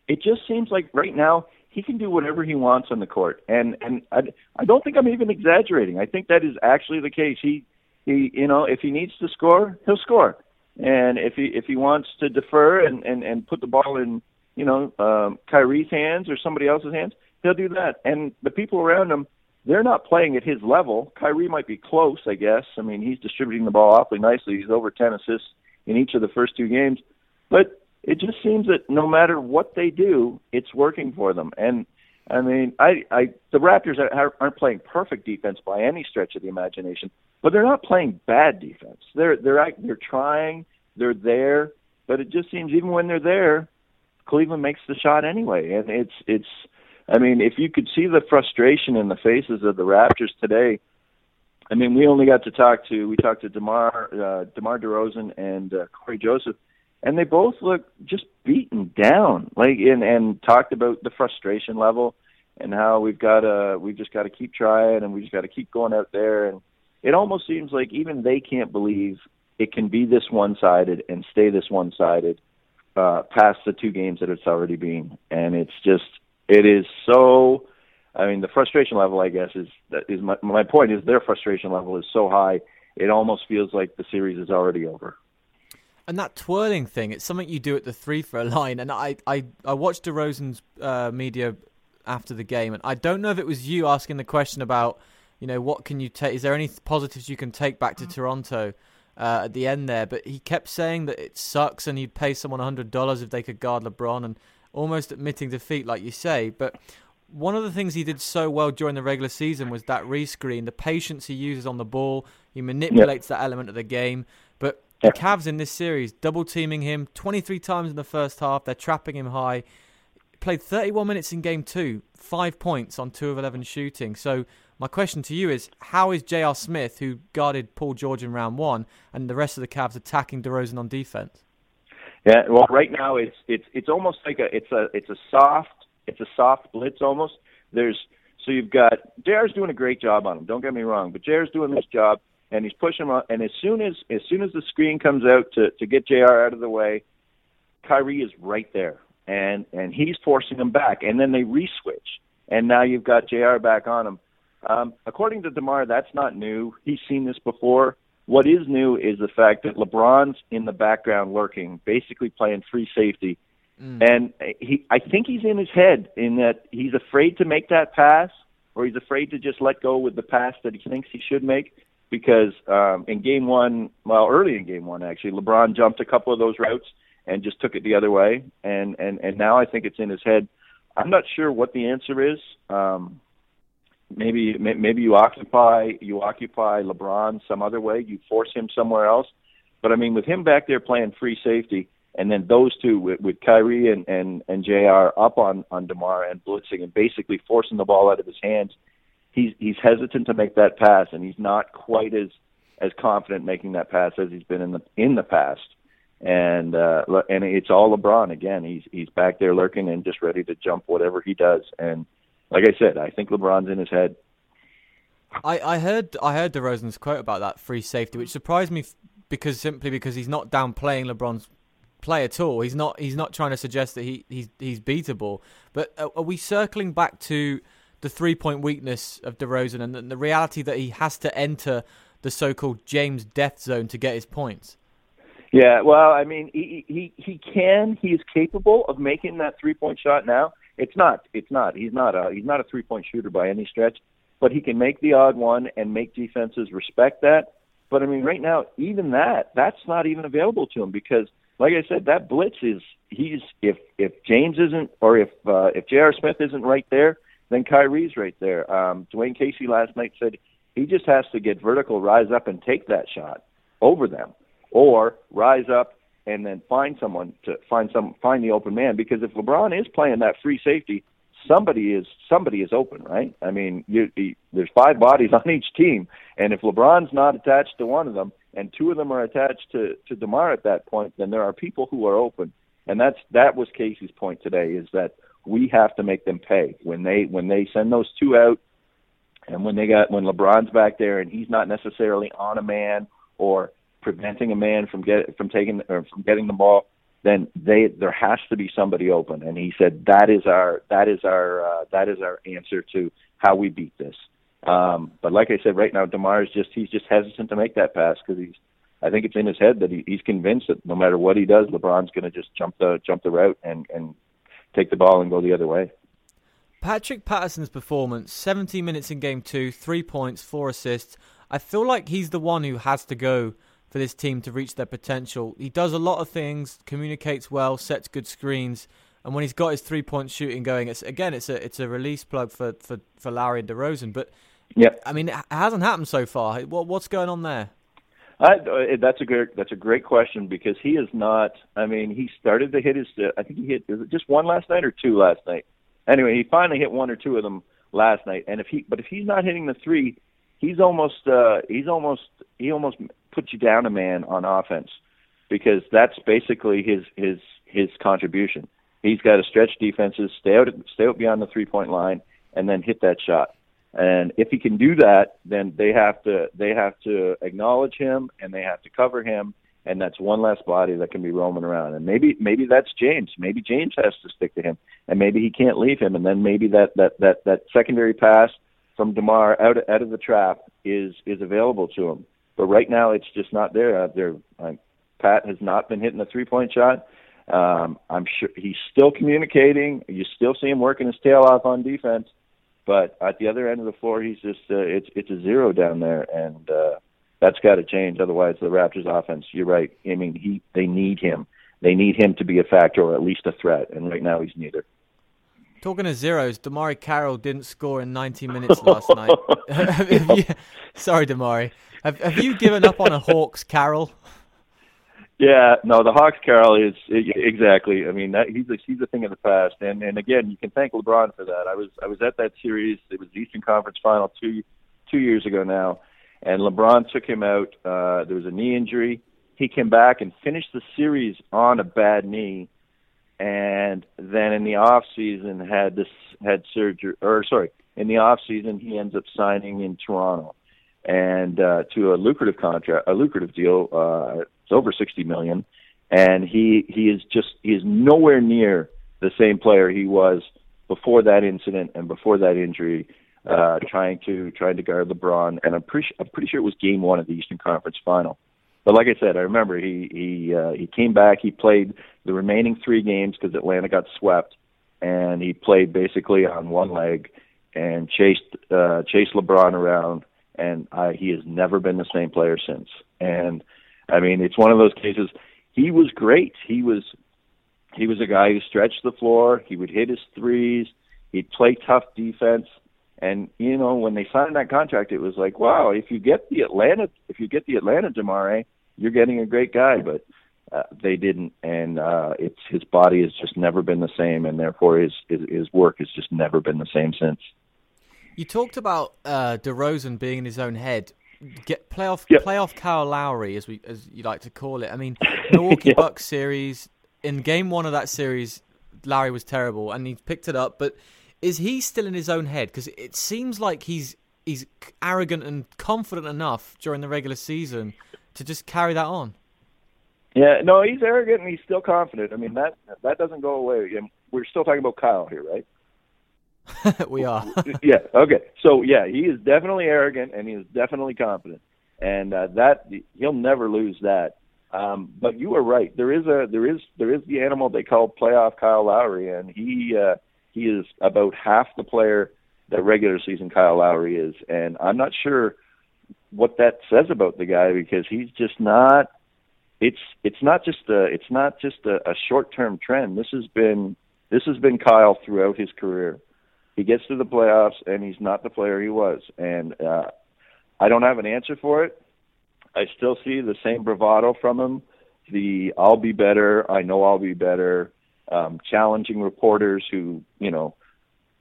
It just seems like right now he can do whatever he wants on the court, and and I, I don't think I'm even exaggerating. I think that is actually the case. He he you know if he needs to score, he'll score, and if he if he wants to defer and and and put the ball in you know um, Kyrie's hands or somebody else's hands, he'll do that. And the people around him, they're not playing at his level. Kyrie might be close, I guess. I mean, he's distributing the ball awfully nicely. He's over ten assists in each of the first two games, but it just seems that no matter what they do, it's working for them. And I mean, I, I the Raptors aren't playing perfect defense by any stretch of the imagination, but they're not playing bad defense. They're they're they're trying, they're there, but it just seems even when they're there, Cleveland makes the shot anyway, and it's it's. I mean, if you could see the frustration in the faces of the Raptors today, I mean, we only got to talk to we talked to Demar uh, Demar Derozan and uh, Cory Joseph and they both look just beaten down like and and talked about the frustration level and how we've got to we've just got to keep trying and we just got to keep going out there. And it almost seems like even they can't believe it can be this one-sided and stay this one-sided uh past the two games that it's already been. And it's just it is so I mean the frustration level I guess is that is my my point is their frustration level is so high it almost feels like the series is already over And that twirling thing, it's something you do at the three for a line. And I, I, I watched DeRozan's uh, media after the game, and I don't know if it was you asking the question about, you know, what can you take? Is there any positives you can take back to Toronto uh, at the end there? But he kept saying that it sucks, and he'd pay someone hundred dollars if they could guard LeBron, and almost admitting defeat, like you say. But one of the things he did so well during the regular season was that rescreen, the patience he uses on the ball. He manipulates yep. that element of the game. But the Cavs in this series, double teaming him 23 times in the first half. They're trapping him high. Played 31 minutes in game two, five points on two of 11 shooting. So my question to you is, how is J.R. Smith, who guarded Paul George in round one, and the rest of the Cavs attacking DeRozan on defense? Yeah, well, right now it's it's it's almost like a it's a it's a soft it's a soft blitz almost. There's so you've got Jr's doing a great job on him. Don't get me wrong, but Jr's doing this job and he's pushing him. Up, and as soon as as soon as the screen comes out to to get Jr out of the way, Kyrie is right there, and and he's forcing him back, and then they reswitch, and now you've got Jr back on him. Um, according to Demar, that's not new. He's seen this before. What is new is the fact that LeBron's in the background lurking, basically playing free safety Mm. And he, I think he's in his head in that he's afraid to make that pass, or he's afraid to just let go with the pass that he thinks he should make. Because um, in game one, well, early in game one, actually, LeBron jumped a couple of those routes and just took it the other way. And and and now I think it's in his head. I'm not sure what the answer is. Um, maybe maybe you occupy you occupy LeBron some other way. You force him somewhere else. But I mean, with him back there playing free safety, and then those two with, with Kyrie and, and, and JR up on, on DeMar and blitzing and basically forcing the ball out of his hands, he's he's hesitant to make that pass and he's not quite as as confident making that pass as he's been in the in the past. And uh and it's all LeBron again. He's he's back there lurking and just ready to jump whatever he does. And like I said, I think LeBron's in his head. I, I heard I heard DeRozan's quote about that free safety, which surprised me because simply because he's not downplaying LeBron's play at all. He's not. He's not trying to suggest that he he's he's beatable. But are, are we circling back to the three point weakness of DeRozan and the, the reality that he has to enter the so-called James death zone to get his points? Yeah, well, I mean, he he he can. He is capable of making that three point shot now. It's not. It's not. He's not a he's not a three point shooter by any stretch, but he can make the odd one and make defenses respect that. But I mean, right now, even that that's not even available to him because like I said, that blitz is he's if if James isn't or if uh, if J.R. Smith isn't right there, then Kyrie's right there. Um, Dwane Casey last night said he just has to get vertical, rise up, and take that shot over them, or rise up and then find someone to find some find the open man. Because if LeBron is playing that free safety, somebody is somebody is open, right? I mean, you, you, there's five bodies on each team, and if LeBron's not attached to one of them, and two of them are attached to to Demar at that point, then there are people who are open, and that's that was Casey's point today is that we have to make them pay when they when they send those two out, and when they got when LeBron's back there and he's not necessarily on a man or preventing a man from get from taking or from getting the ball then they there has to be somebody open. And he said that is our that is our uh, that is our answer to how we beat this. Um but like i said right now demar is just he's just hesitant to make that pass because he's i think it's in his head that he, he's convinced that no matter what he does lebron's going to just jump the jump the route and and take the ball and go the other way. Patrick patterson's performance 17 minutes in game two three points four assists. I feel like he's the one who has to go for this team to reach their potential. He does a lot of things, communicates well, sets good screens, and when he's got his three point shooting going, it's again it's a it's a release plug for for for Lowry and DeRozan. But yeah, I mean it hasn't happened so far. What what's going on there? I, that's a great that's a great question because he is not. I mean, he started to hit his. Uh, I think he hit. Is it just one last night or two last night? Anyway, he finally hit one or two of them last night. And if he, but if he's not hitting the three, he's almost uh, he's almost he almost puts you down a man on offense because that's basically his his his contribution. He's got to stretch defenses, stay out stay out beyond the three point line, and then hit that shot. And if he can do that, then they have to they have to acknowledge him and they have to cover him, and that's one less body that can be roaming around. And maybe maybe that's James. Maybe James has to stick to him, and maybe he can't leave him. And then maybe that that that that secondary pass from Demar out out of the trap is is available to him. But right now, it's just not there. Uh, there, uh, Pat has not been hitting the three point shot. Um, I'm sure he's still communicating. You still see him working his tail off on defense, but at the other end of the floor, he's just uh, it's it's a zero down there, and uh, that's got to change. Otherwise, the Raptors' offense. You're right. I mean, he they need him. They need him to be a factor or at least a threat, and right now he's neither. Talking of zeros, DeMarre Carroll didn't score in 90 minutes last night. you, sorry, DeMarre. Have, have you given up on a Hawks Carroll? Yeah, no, the Hawks Carroll is exactly. I mean, that, he's a, he's a thing of the past, and and again, you can thank LeBron for that. I was I was at that series. It was the Eastern Conference Final two two years ago now, and LeBron took him out. Uh, there was a knee injury. He came back and finished the series on a bad knee, and then in the off season had this had surgery or sorry in the off season he ends up signing in Toronto. And uh, to a lucrative contract a lucrative deal uh, it's over 60 million. And he he is just he is nowhere near the same player he was before that incident and before that injury uh trying to trying to guard LeBron. And I'm pretty I'm pretty sure it was game 1 of the Eastern Conference final but like I said, I remember he he uh, he came back. He played the remaining three games because Atlanta got swept, and he played basically on one leg and chased uh, chased LeBron around. And I, he has never been the same player since. And I mean, it's one of those cases. He was great. He was he was a guy who stretched the floor. He would hit his threes. He'd play tough defense. And you know, when they signed that contract, it was like, wow, if you get the Atlanta, if you get the Atlanta DeMarre, you're getting a great guy. But uh, they didn't, and uh, it's his body has just never been the same, and therefore his his, his work has just never been the same since. You talked about uh, DeRozan being in his own head. Get playoff yep. playoff Kyle Lowry, as we as you like to call it. I mean, Milwaukee yep. Bucks series in game one of that series, Lowry was terrible, and he picked it up, but is he still in his own head? Because it seems like he's he's arrogant and confident enough during the regular season to just carry that on. Yeah, no, he's arrogant and he's still confident. I mean that that doesn't go away. We're still talking about Kyle here, right? we are. yeah. Okay. So yeah, he is definitely arrogant and he is definitely confident, and uh, that he'll never lose that. Um, but you are right. There is a there is there is the animal they call playoff Kyle Lowry, and he uh, he is about half the player that regular season Kyle Lowry is, and I'm not sure what that says about the guy because he's just not. It's it's not just a it's not just a, a short term trend. This has been this has been Kyle throughout his career. He gets to the playoffs and he's not the player he was, and uh, I don't have an answer for it. I still see the same bravado from him. The I'll be better. I know I'll be better um, challenging reporters who, you know,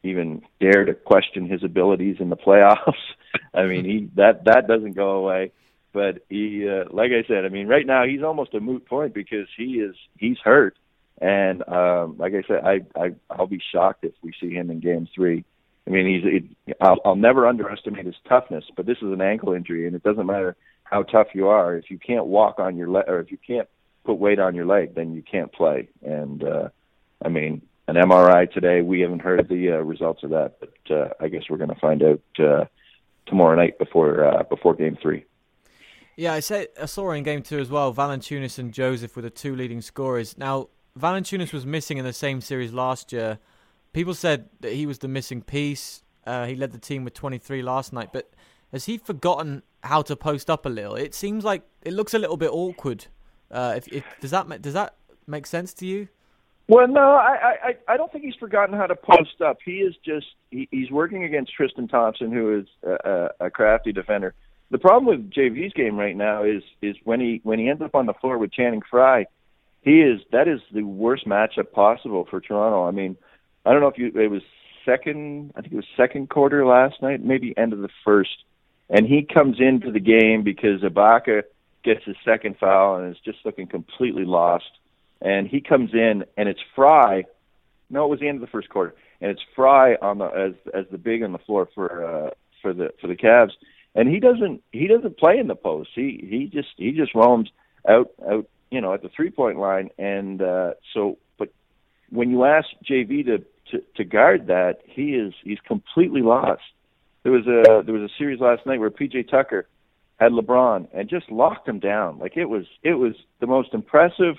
even dare to question his abilities in the playoffs. I mean, he that that doesn't go away. But he, uh, like I said, I mean, right now he's almost a moot point because he is he's hurt, and um, like I said, I, I I'll be shocked if we see him in Game Three. I mean, he's it, I'll, I'll never underestimate his toughness, but this is an ankle injury, and it doesn't matter how tough you are if you can't walk on your leg or if you can't put weight on your leg, then you can't play. And uh, I mean, an MRI today. We haven't heard the uh, results of that, but uh, I guess we're going to find out uh, tomorrow night before uh, before Game Three. Yeah, I said I saw in Game Two as well. Valanciunas and Joseph were the two leading scorers. Now, Valanciunas was missing in the same series last year. People said that he was the missing piece. Uh, he led the team with 23 last night, but has he forgotten how to post up a little? It seems like it looks a little bit awkward. Uh, if, if, does that does that make sense to you? Well, no, I, I I don't think he's forgotten how to post up. He is just he, he's working against Tristan Thompson, who is a, a, crafty defender. The problem with JV's game right now is is when he when he ends up on the floor with Channing Frye, he is that is the worst matchup possible for Toronto. I mean, I don't know if you it was second I think it was second quarter last night, maybe end of the first, and he comes into the game because Ibaka gets his second foul and is just looking completely lost and he comes in and it's Frye. No, it was the end of the first quarter, and it's Frye on the as as the big on the floor for uh, for the for the Cavs, and he doesn't he doesn't play in the post. He he just he just roams out out you know at the three point line, and uh, so but when you ask JV to, to to guard that, he is he's completely lost. There was a there was a series last night where PJ Tucker at LeBron and just locked him down. Like it was it was the most impressive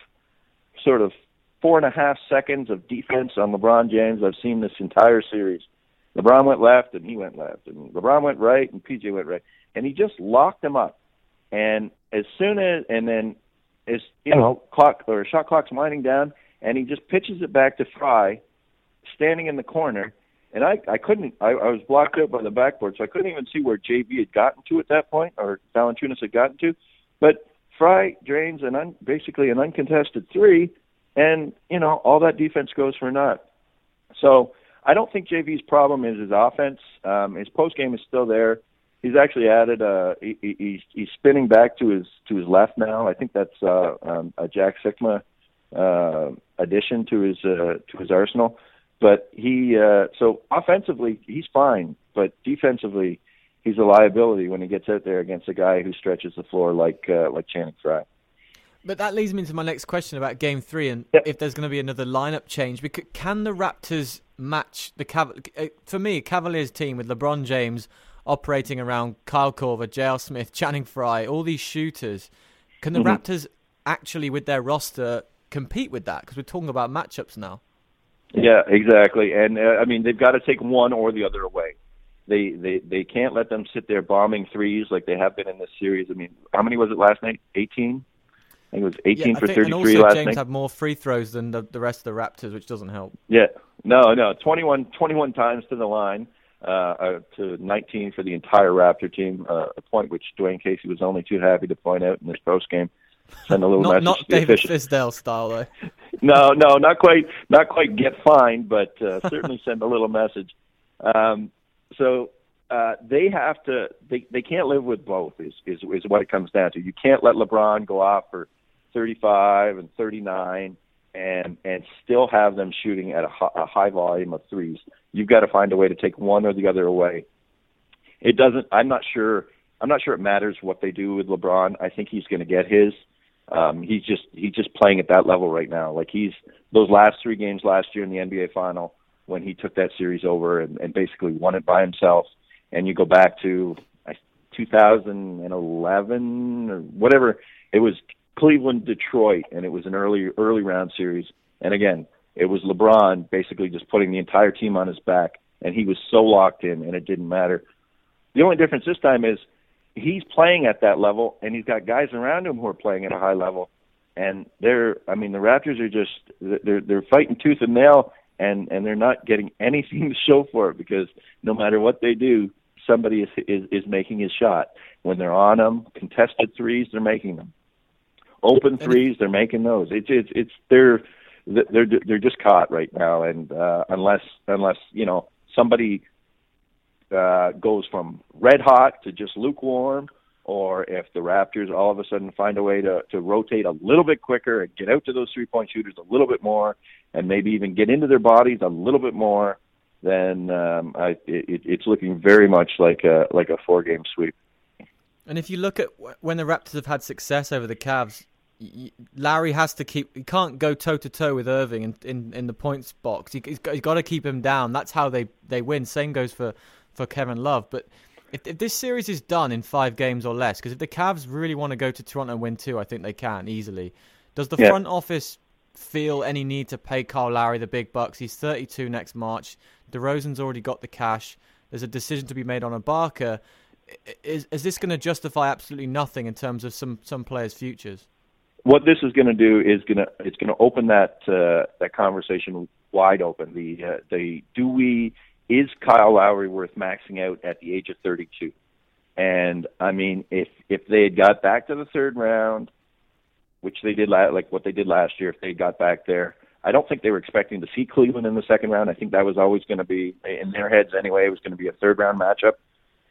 sort of four and a half seconds of defense on LeBron James I've seen this entire series. LeBron went left and he went left, and LeBron went right and PJ went right, and he just locked him up. And as soon as and then as you know clock or shot clock's winding down, and he just pitches it back to Frye, standing in the corner. And I, I couldn't, I, I was blocked out by the backboard, so I couldn't even see where JV had gotten to at that point, or Valanciunas had gotten to. But Frye drains an un, basically an uncontested three, and you know all that defense goes for naught. So I don't think JV's problem is his offense. Um, his post game is still there. He's actually added. Uh, he, he's he's spinning back to his to his left now. I think that's uh, um, a Jack Sikma uh, addition to his uh, to his arsenal. But he uh, so offensively he's fine, but defensively he's a liability when he gets out there against a guy who stretches the floor like uh, like Channing Frye. But that leads me into my next question about Game Three and yep. if there's going to be another lineup change. Because can the Raptors match the Cav- uh, for me Cavaliers team with LeBron James operating around Kyle Korver, J.R. Smith, Channing Frye, all these shooters? Can the mm-hmm. Raptors actually, with their roster, compete with that? Because we're talking about matchups now. Yeah, exactly. And uh, I mean, they've got to take one or the other away. They they they can't let them sit there bombing threes like they have been in this series. I mean, how many was it last night? Eighteen. I think it was 18 yeah, for think, 33 and also last James night. had more free throws than the, the rest of the Raptors, which doesn't help. Yeah, no, no, 21, 21 times to the line, uh, uh, to 19 for the entire Raptor team. Uh, a point which Dwane Casey was only too happy to point out in this post game. Send a little not, message not David. Fizdale style though. no, no, not quite, not quite get fined, but uh, certainly send a little message. Um, so uh, they have to, they they can't live with both. Is is is what it comes down to. You can't let LeBron go off for 35 and 39 and and still have them shooting at a, a high volume of threes. You've got to find a way to take one or the other away. It doesn't. I'm not sure. I'm not sure it matters what they do with LeBron. I think he's going to get his. Um, he's just he's just playing at that level right now. Like he's those last three games last year in the NBA final when he took that series over and, and basically won it by himself. And you go back to 2011 or whatever. It was Cleveland Detroit, and it was an early early round series. And again, it was LeBron basically just putting the entire team on his back, and he was so locked in, and it didn't matter. The only difference this time is he's playing at that level, and he's got guys around him who are playing at a high level. And they're, I mean, the Raptors are just they're they're fighting tooth and nail, and and they're not getting anything to show for it because no matter what they do, somebody is is, is making his shot. When they're on them, contested threes, they're making them open threes they're making those it's it's it's they're they're they're just caught right now and uh unless unless you know somebody uh goes from red hot to just lukewarm or if the raptors all of a sudden find a way to to rotate a little bit quicker and get out to those three point shooters a little bit more and maybe even get into their bodies a little bit more then um i it, it's looking very much like a like a four game sweep and if you look at when the Raptors have had success over the Cavs, Lowry has to keep. He can't go toe to toe with Irving in, in, in the points box. He, he's, got, he's got to keep him down. That's how they, they win. Same goes for, for Kevin Love. But if, if this series is done in five games or less, because if the Cavs really want to go to Toronto and win two, I think they can easily. Does the yeah. front office feel any need to pay Kyle Lowry the big bucks? He's 32 next March. DeRozan's already got the cash. There's a decision to be made on Ibaka. Is is this going to justify absolutely nothing in terms of some some players' futures? what this is going to do is going to it's going to open that uh, that conversation wide open. The uh, the do we is Kyle Lowry worth maxing out at the age of 32? And I mean, if if they had got back to the third round, which they did la- like what they did last year, if they got back there, I don't think they were expecting to see Cleveland in the second round. I think that was always going to be in their heads anyway. It was going to be a third round matchup.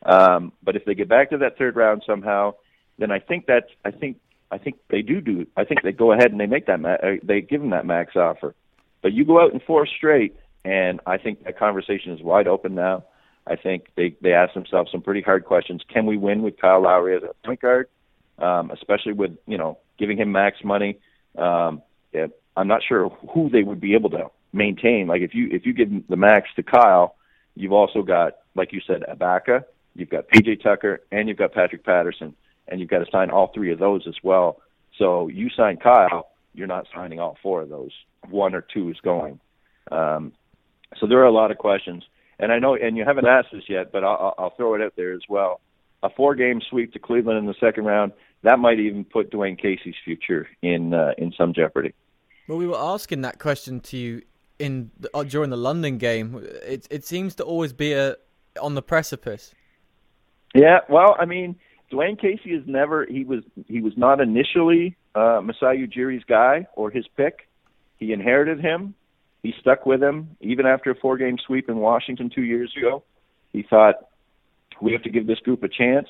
Um, but if they get back to that third round somehow, then I think that I think I think they do do. I think they go ahead and they make that. Ma- uh, they give them that max offer. But you go out in four straight, and I think that conversation is wide open now. I think they they ask themselves some pretty hard questions. Can we win with Kyle Lowry as a point guard, um, especially with you know giving him max money? Um, yeah, I'm not sure who they would be able to maintain. Like if you if you give the max to Kyle, you've also got like you said Ibaka, you've got PJ Tucker, and you've got Patrick Patterson and you've got to sign all three of those as well. So you sign Kyle, you're not signing all four of those. One or two is going. Um, so there are a lot of questions, and I know, and you haven't asked this yet, but I'll, I'll throw it out there as well. A four-game sweep to Cleveland in the second round that might even put Dwane Casey's future in uh, in some jeopardy. Well, we were asking that question to you in uh, during the London game. It it seems to always be a on the precipice. Yeah, well, I mean, Dwane Casey is never he was he was not initially uh, Masai Ujiri's guy or his pick. He inherited him. He stuck with him even after a four game sweep in Washington two years ago. He thought we have to give this group a chance.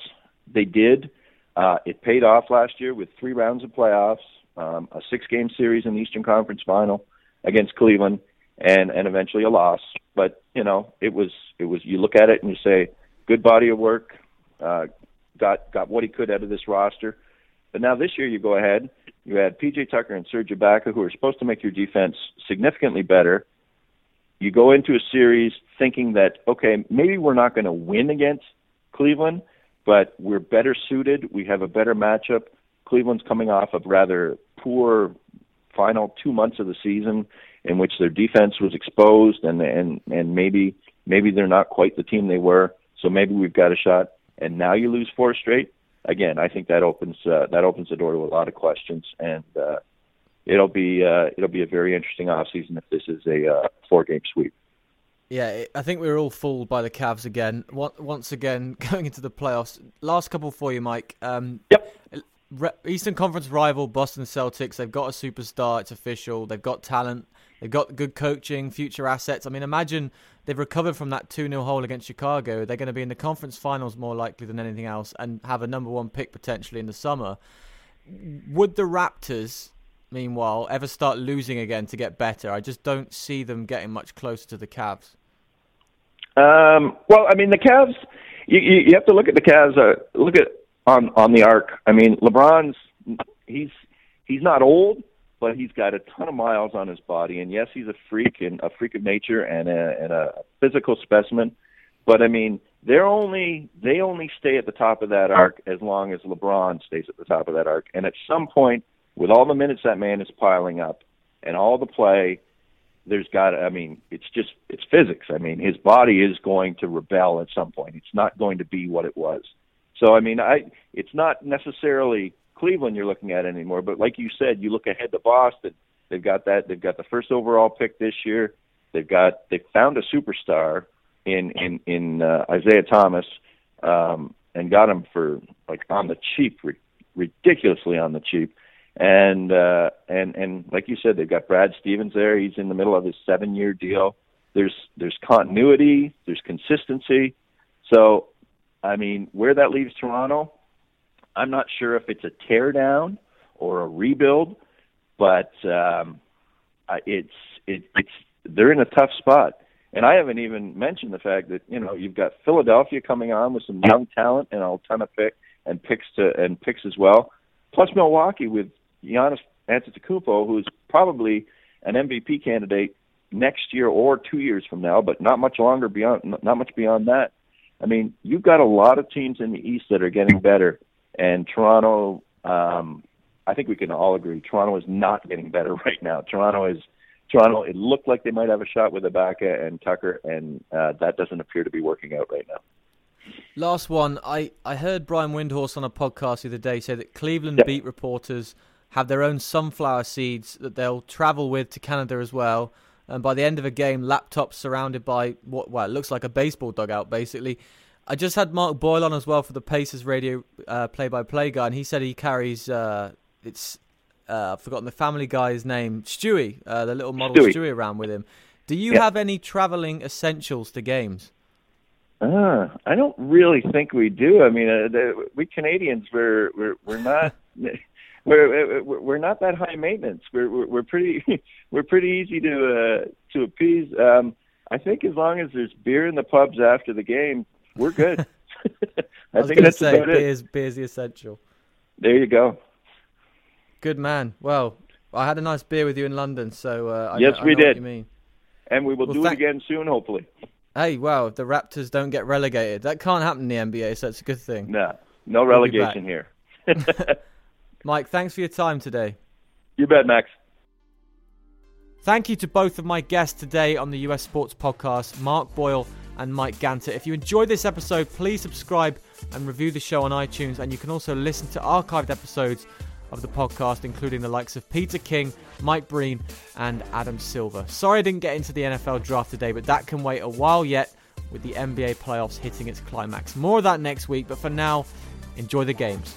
They did. Uh, it paid off last year with three rounds of playoffs, um, a six game series in the Eastern Conference final against Cleveland, and, and eventually a loss. But, you know, it was, it was, you look at it and you say, good body of work, uh, got, got what he could out of this roster. But now this year you go ahead, you had PJ Tucker and Serge Ibaka who are supposed to make your defense significantly better. You go into a series thinking that, okay, maybe we're not going to win against Cleveland, but we're better suited. We have a better matchup. Cleveland's coming off of rather poor final two months of the season in which their defense was exposed and and and maybe maybe they're not quite the team they were. So maybe we've got a shot. And now you lose four straight. Again, I think that opens uh, that opens the door to a lot of questions, and uh, it'll be uh, it'll be a very interesting offseason if this is a uh, four game sweep. Yeah, I think we were all fooled by the Cavs again. Once again, going into the playoffs. Last couple for you, Mike. Um, yep. Eastern Conference rival Boston Celtics. They've got a superstar. It's official. They've got talent. They've got good coaching, future assets. I mean, imagine they've recovered from that 2 0 hole against Chicago. They're going to be in the conference finals more likely than anything else and have a number one pick potentially in the summer. Would the Raptors, meanwhile, ever start losing again to get better? I just don't see them getting much closer to the Cavs. Um, well, I mean, the Cavs. You, you, you have to look at the Cavs. Uh, look at on on the arc. I mean, LeBron's he's he's not old, but he's got a ton of miles on his body. And yes, he's a freak and a freak of nature and a and a physical specimen. But I mean, they're only they only stay at the top of that arc as long as LeBron stays at the top of that arc. And at some point, with all the minutes that man is piling up and all the play there's got to, I mean, it's just it's physics. I mean, his body is going to rebel at some point. It's not going to be what it was. So I mean, I it's not necessarily Cleveland you're looking at anymore, but like you said, you look ahead to Boston. They've got that they've got the first overall pick this year. They've got they found a superstar in in in uh, Isaiah Thomas um and got him for like on the cheap, ridiculously on the cheap and uh, and and like you said, they've got Brad Stevens there. He's in the middle of his seven-year deal. There's there's continuity, there's consistency. So, I mean, where that leaves Toronto, I'm not sure if it's a tear down or a rebuild, but um, it's it, it's they're in a tough spot. And I haven't even mentioned the fact that you know you've got Philadelphia coming on with some young talent and a ton of pick and picks to and picks as well. Plus Milwaukee with Giannis Antetokounmpo, who's probably an MVP candidate next year or two years from now, but not much longer beyond, not much beyond that. I mean, you've got a lot of teams in the East that are getting better, and Toronto. Um, I think we can all agree Toronto is not getting better right now. Toronto is Toronto. It looked like they might have a shot with Ibaka and Tucker, and uh, that doesn't appear to be working out right now. Last one. I, I heard Brian Windhorst on a podcast the other day say that Cleveland yep. beat reporters have their own sunflower seeds that they'll travel with to Canada as well. And by the end of a game, laptops surrounded by what well, it looks like a baseball dugout, basically. I just had Mark Boyle on as well for the Pacers radio uh, play-by-play guy, and he said he carries uh, it's uh, I've forgotten the Family Guy's name, Stewie, uh, the little model Stewie. Stewie. around with him. Do you have any traveling essentials to games? Uh, I don't really think we do. I mean, uh, the, we Canadians, we're we're we're not. we're we're not that high maintenance. We're we're, we're pretty we're pretty easy to uh, to appease. Um, I think as long as there's beer in the pubs after the game, we're good. I, I was think that's say, about beer's, it. Beer's the essential. There you go. Good man. Well, I had a nice beer with you in London, so uh, I yes, know, we did. you mean. And we will well, do it again soon, hopefully. Hey, well, if the Raptors don't get relegated, that can't happen in the NBA, so it's a good thing. No, no relegation here. Mike, thanks for your time today. You bet, Max. Thank you to both of my guests today on the US Sports Podcast, Mark Boyle and Mike Ganter. If you enjoyed this episode, please subscribe and review the show on iTunes. And you can also listen to archived episodes of the podcast, including the likes of Peter King, Mike Breen, and Adam Silver. Sorry I didn't get into the NFL draft today, but that can wait a while yet with the NBA playoffs hitting its climax. More of that next week, but for now, enjoy the games.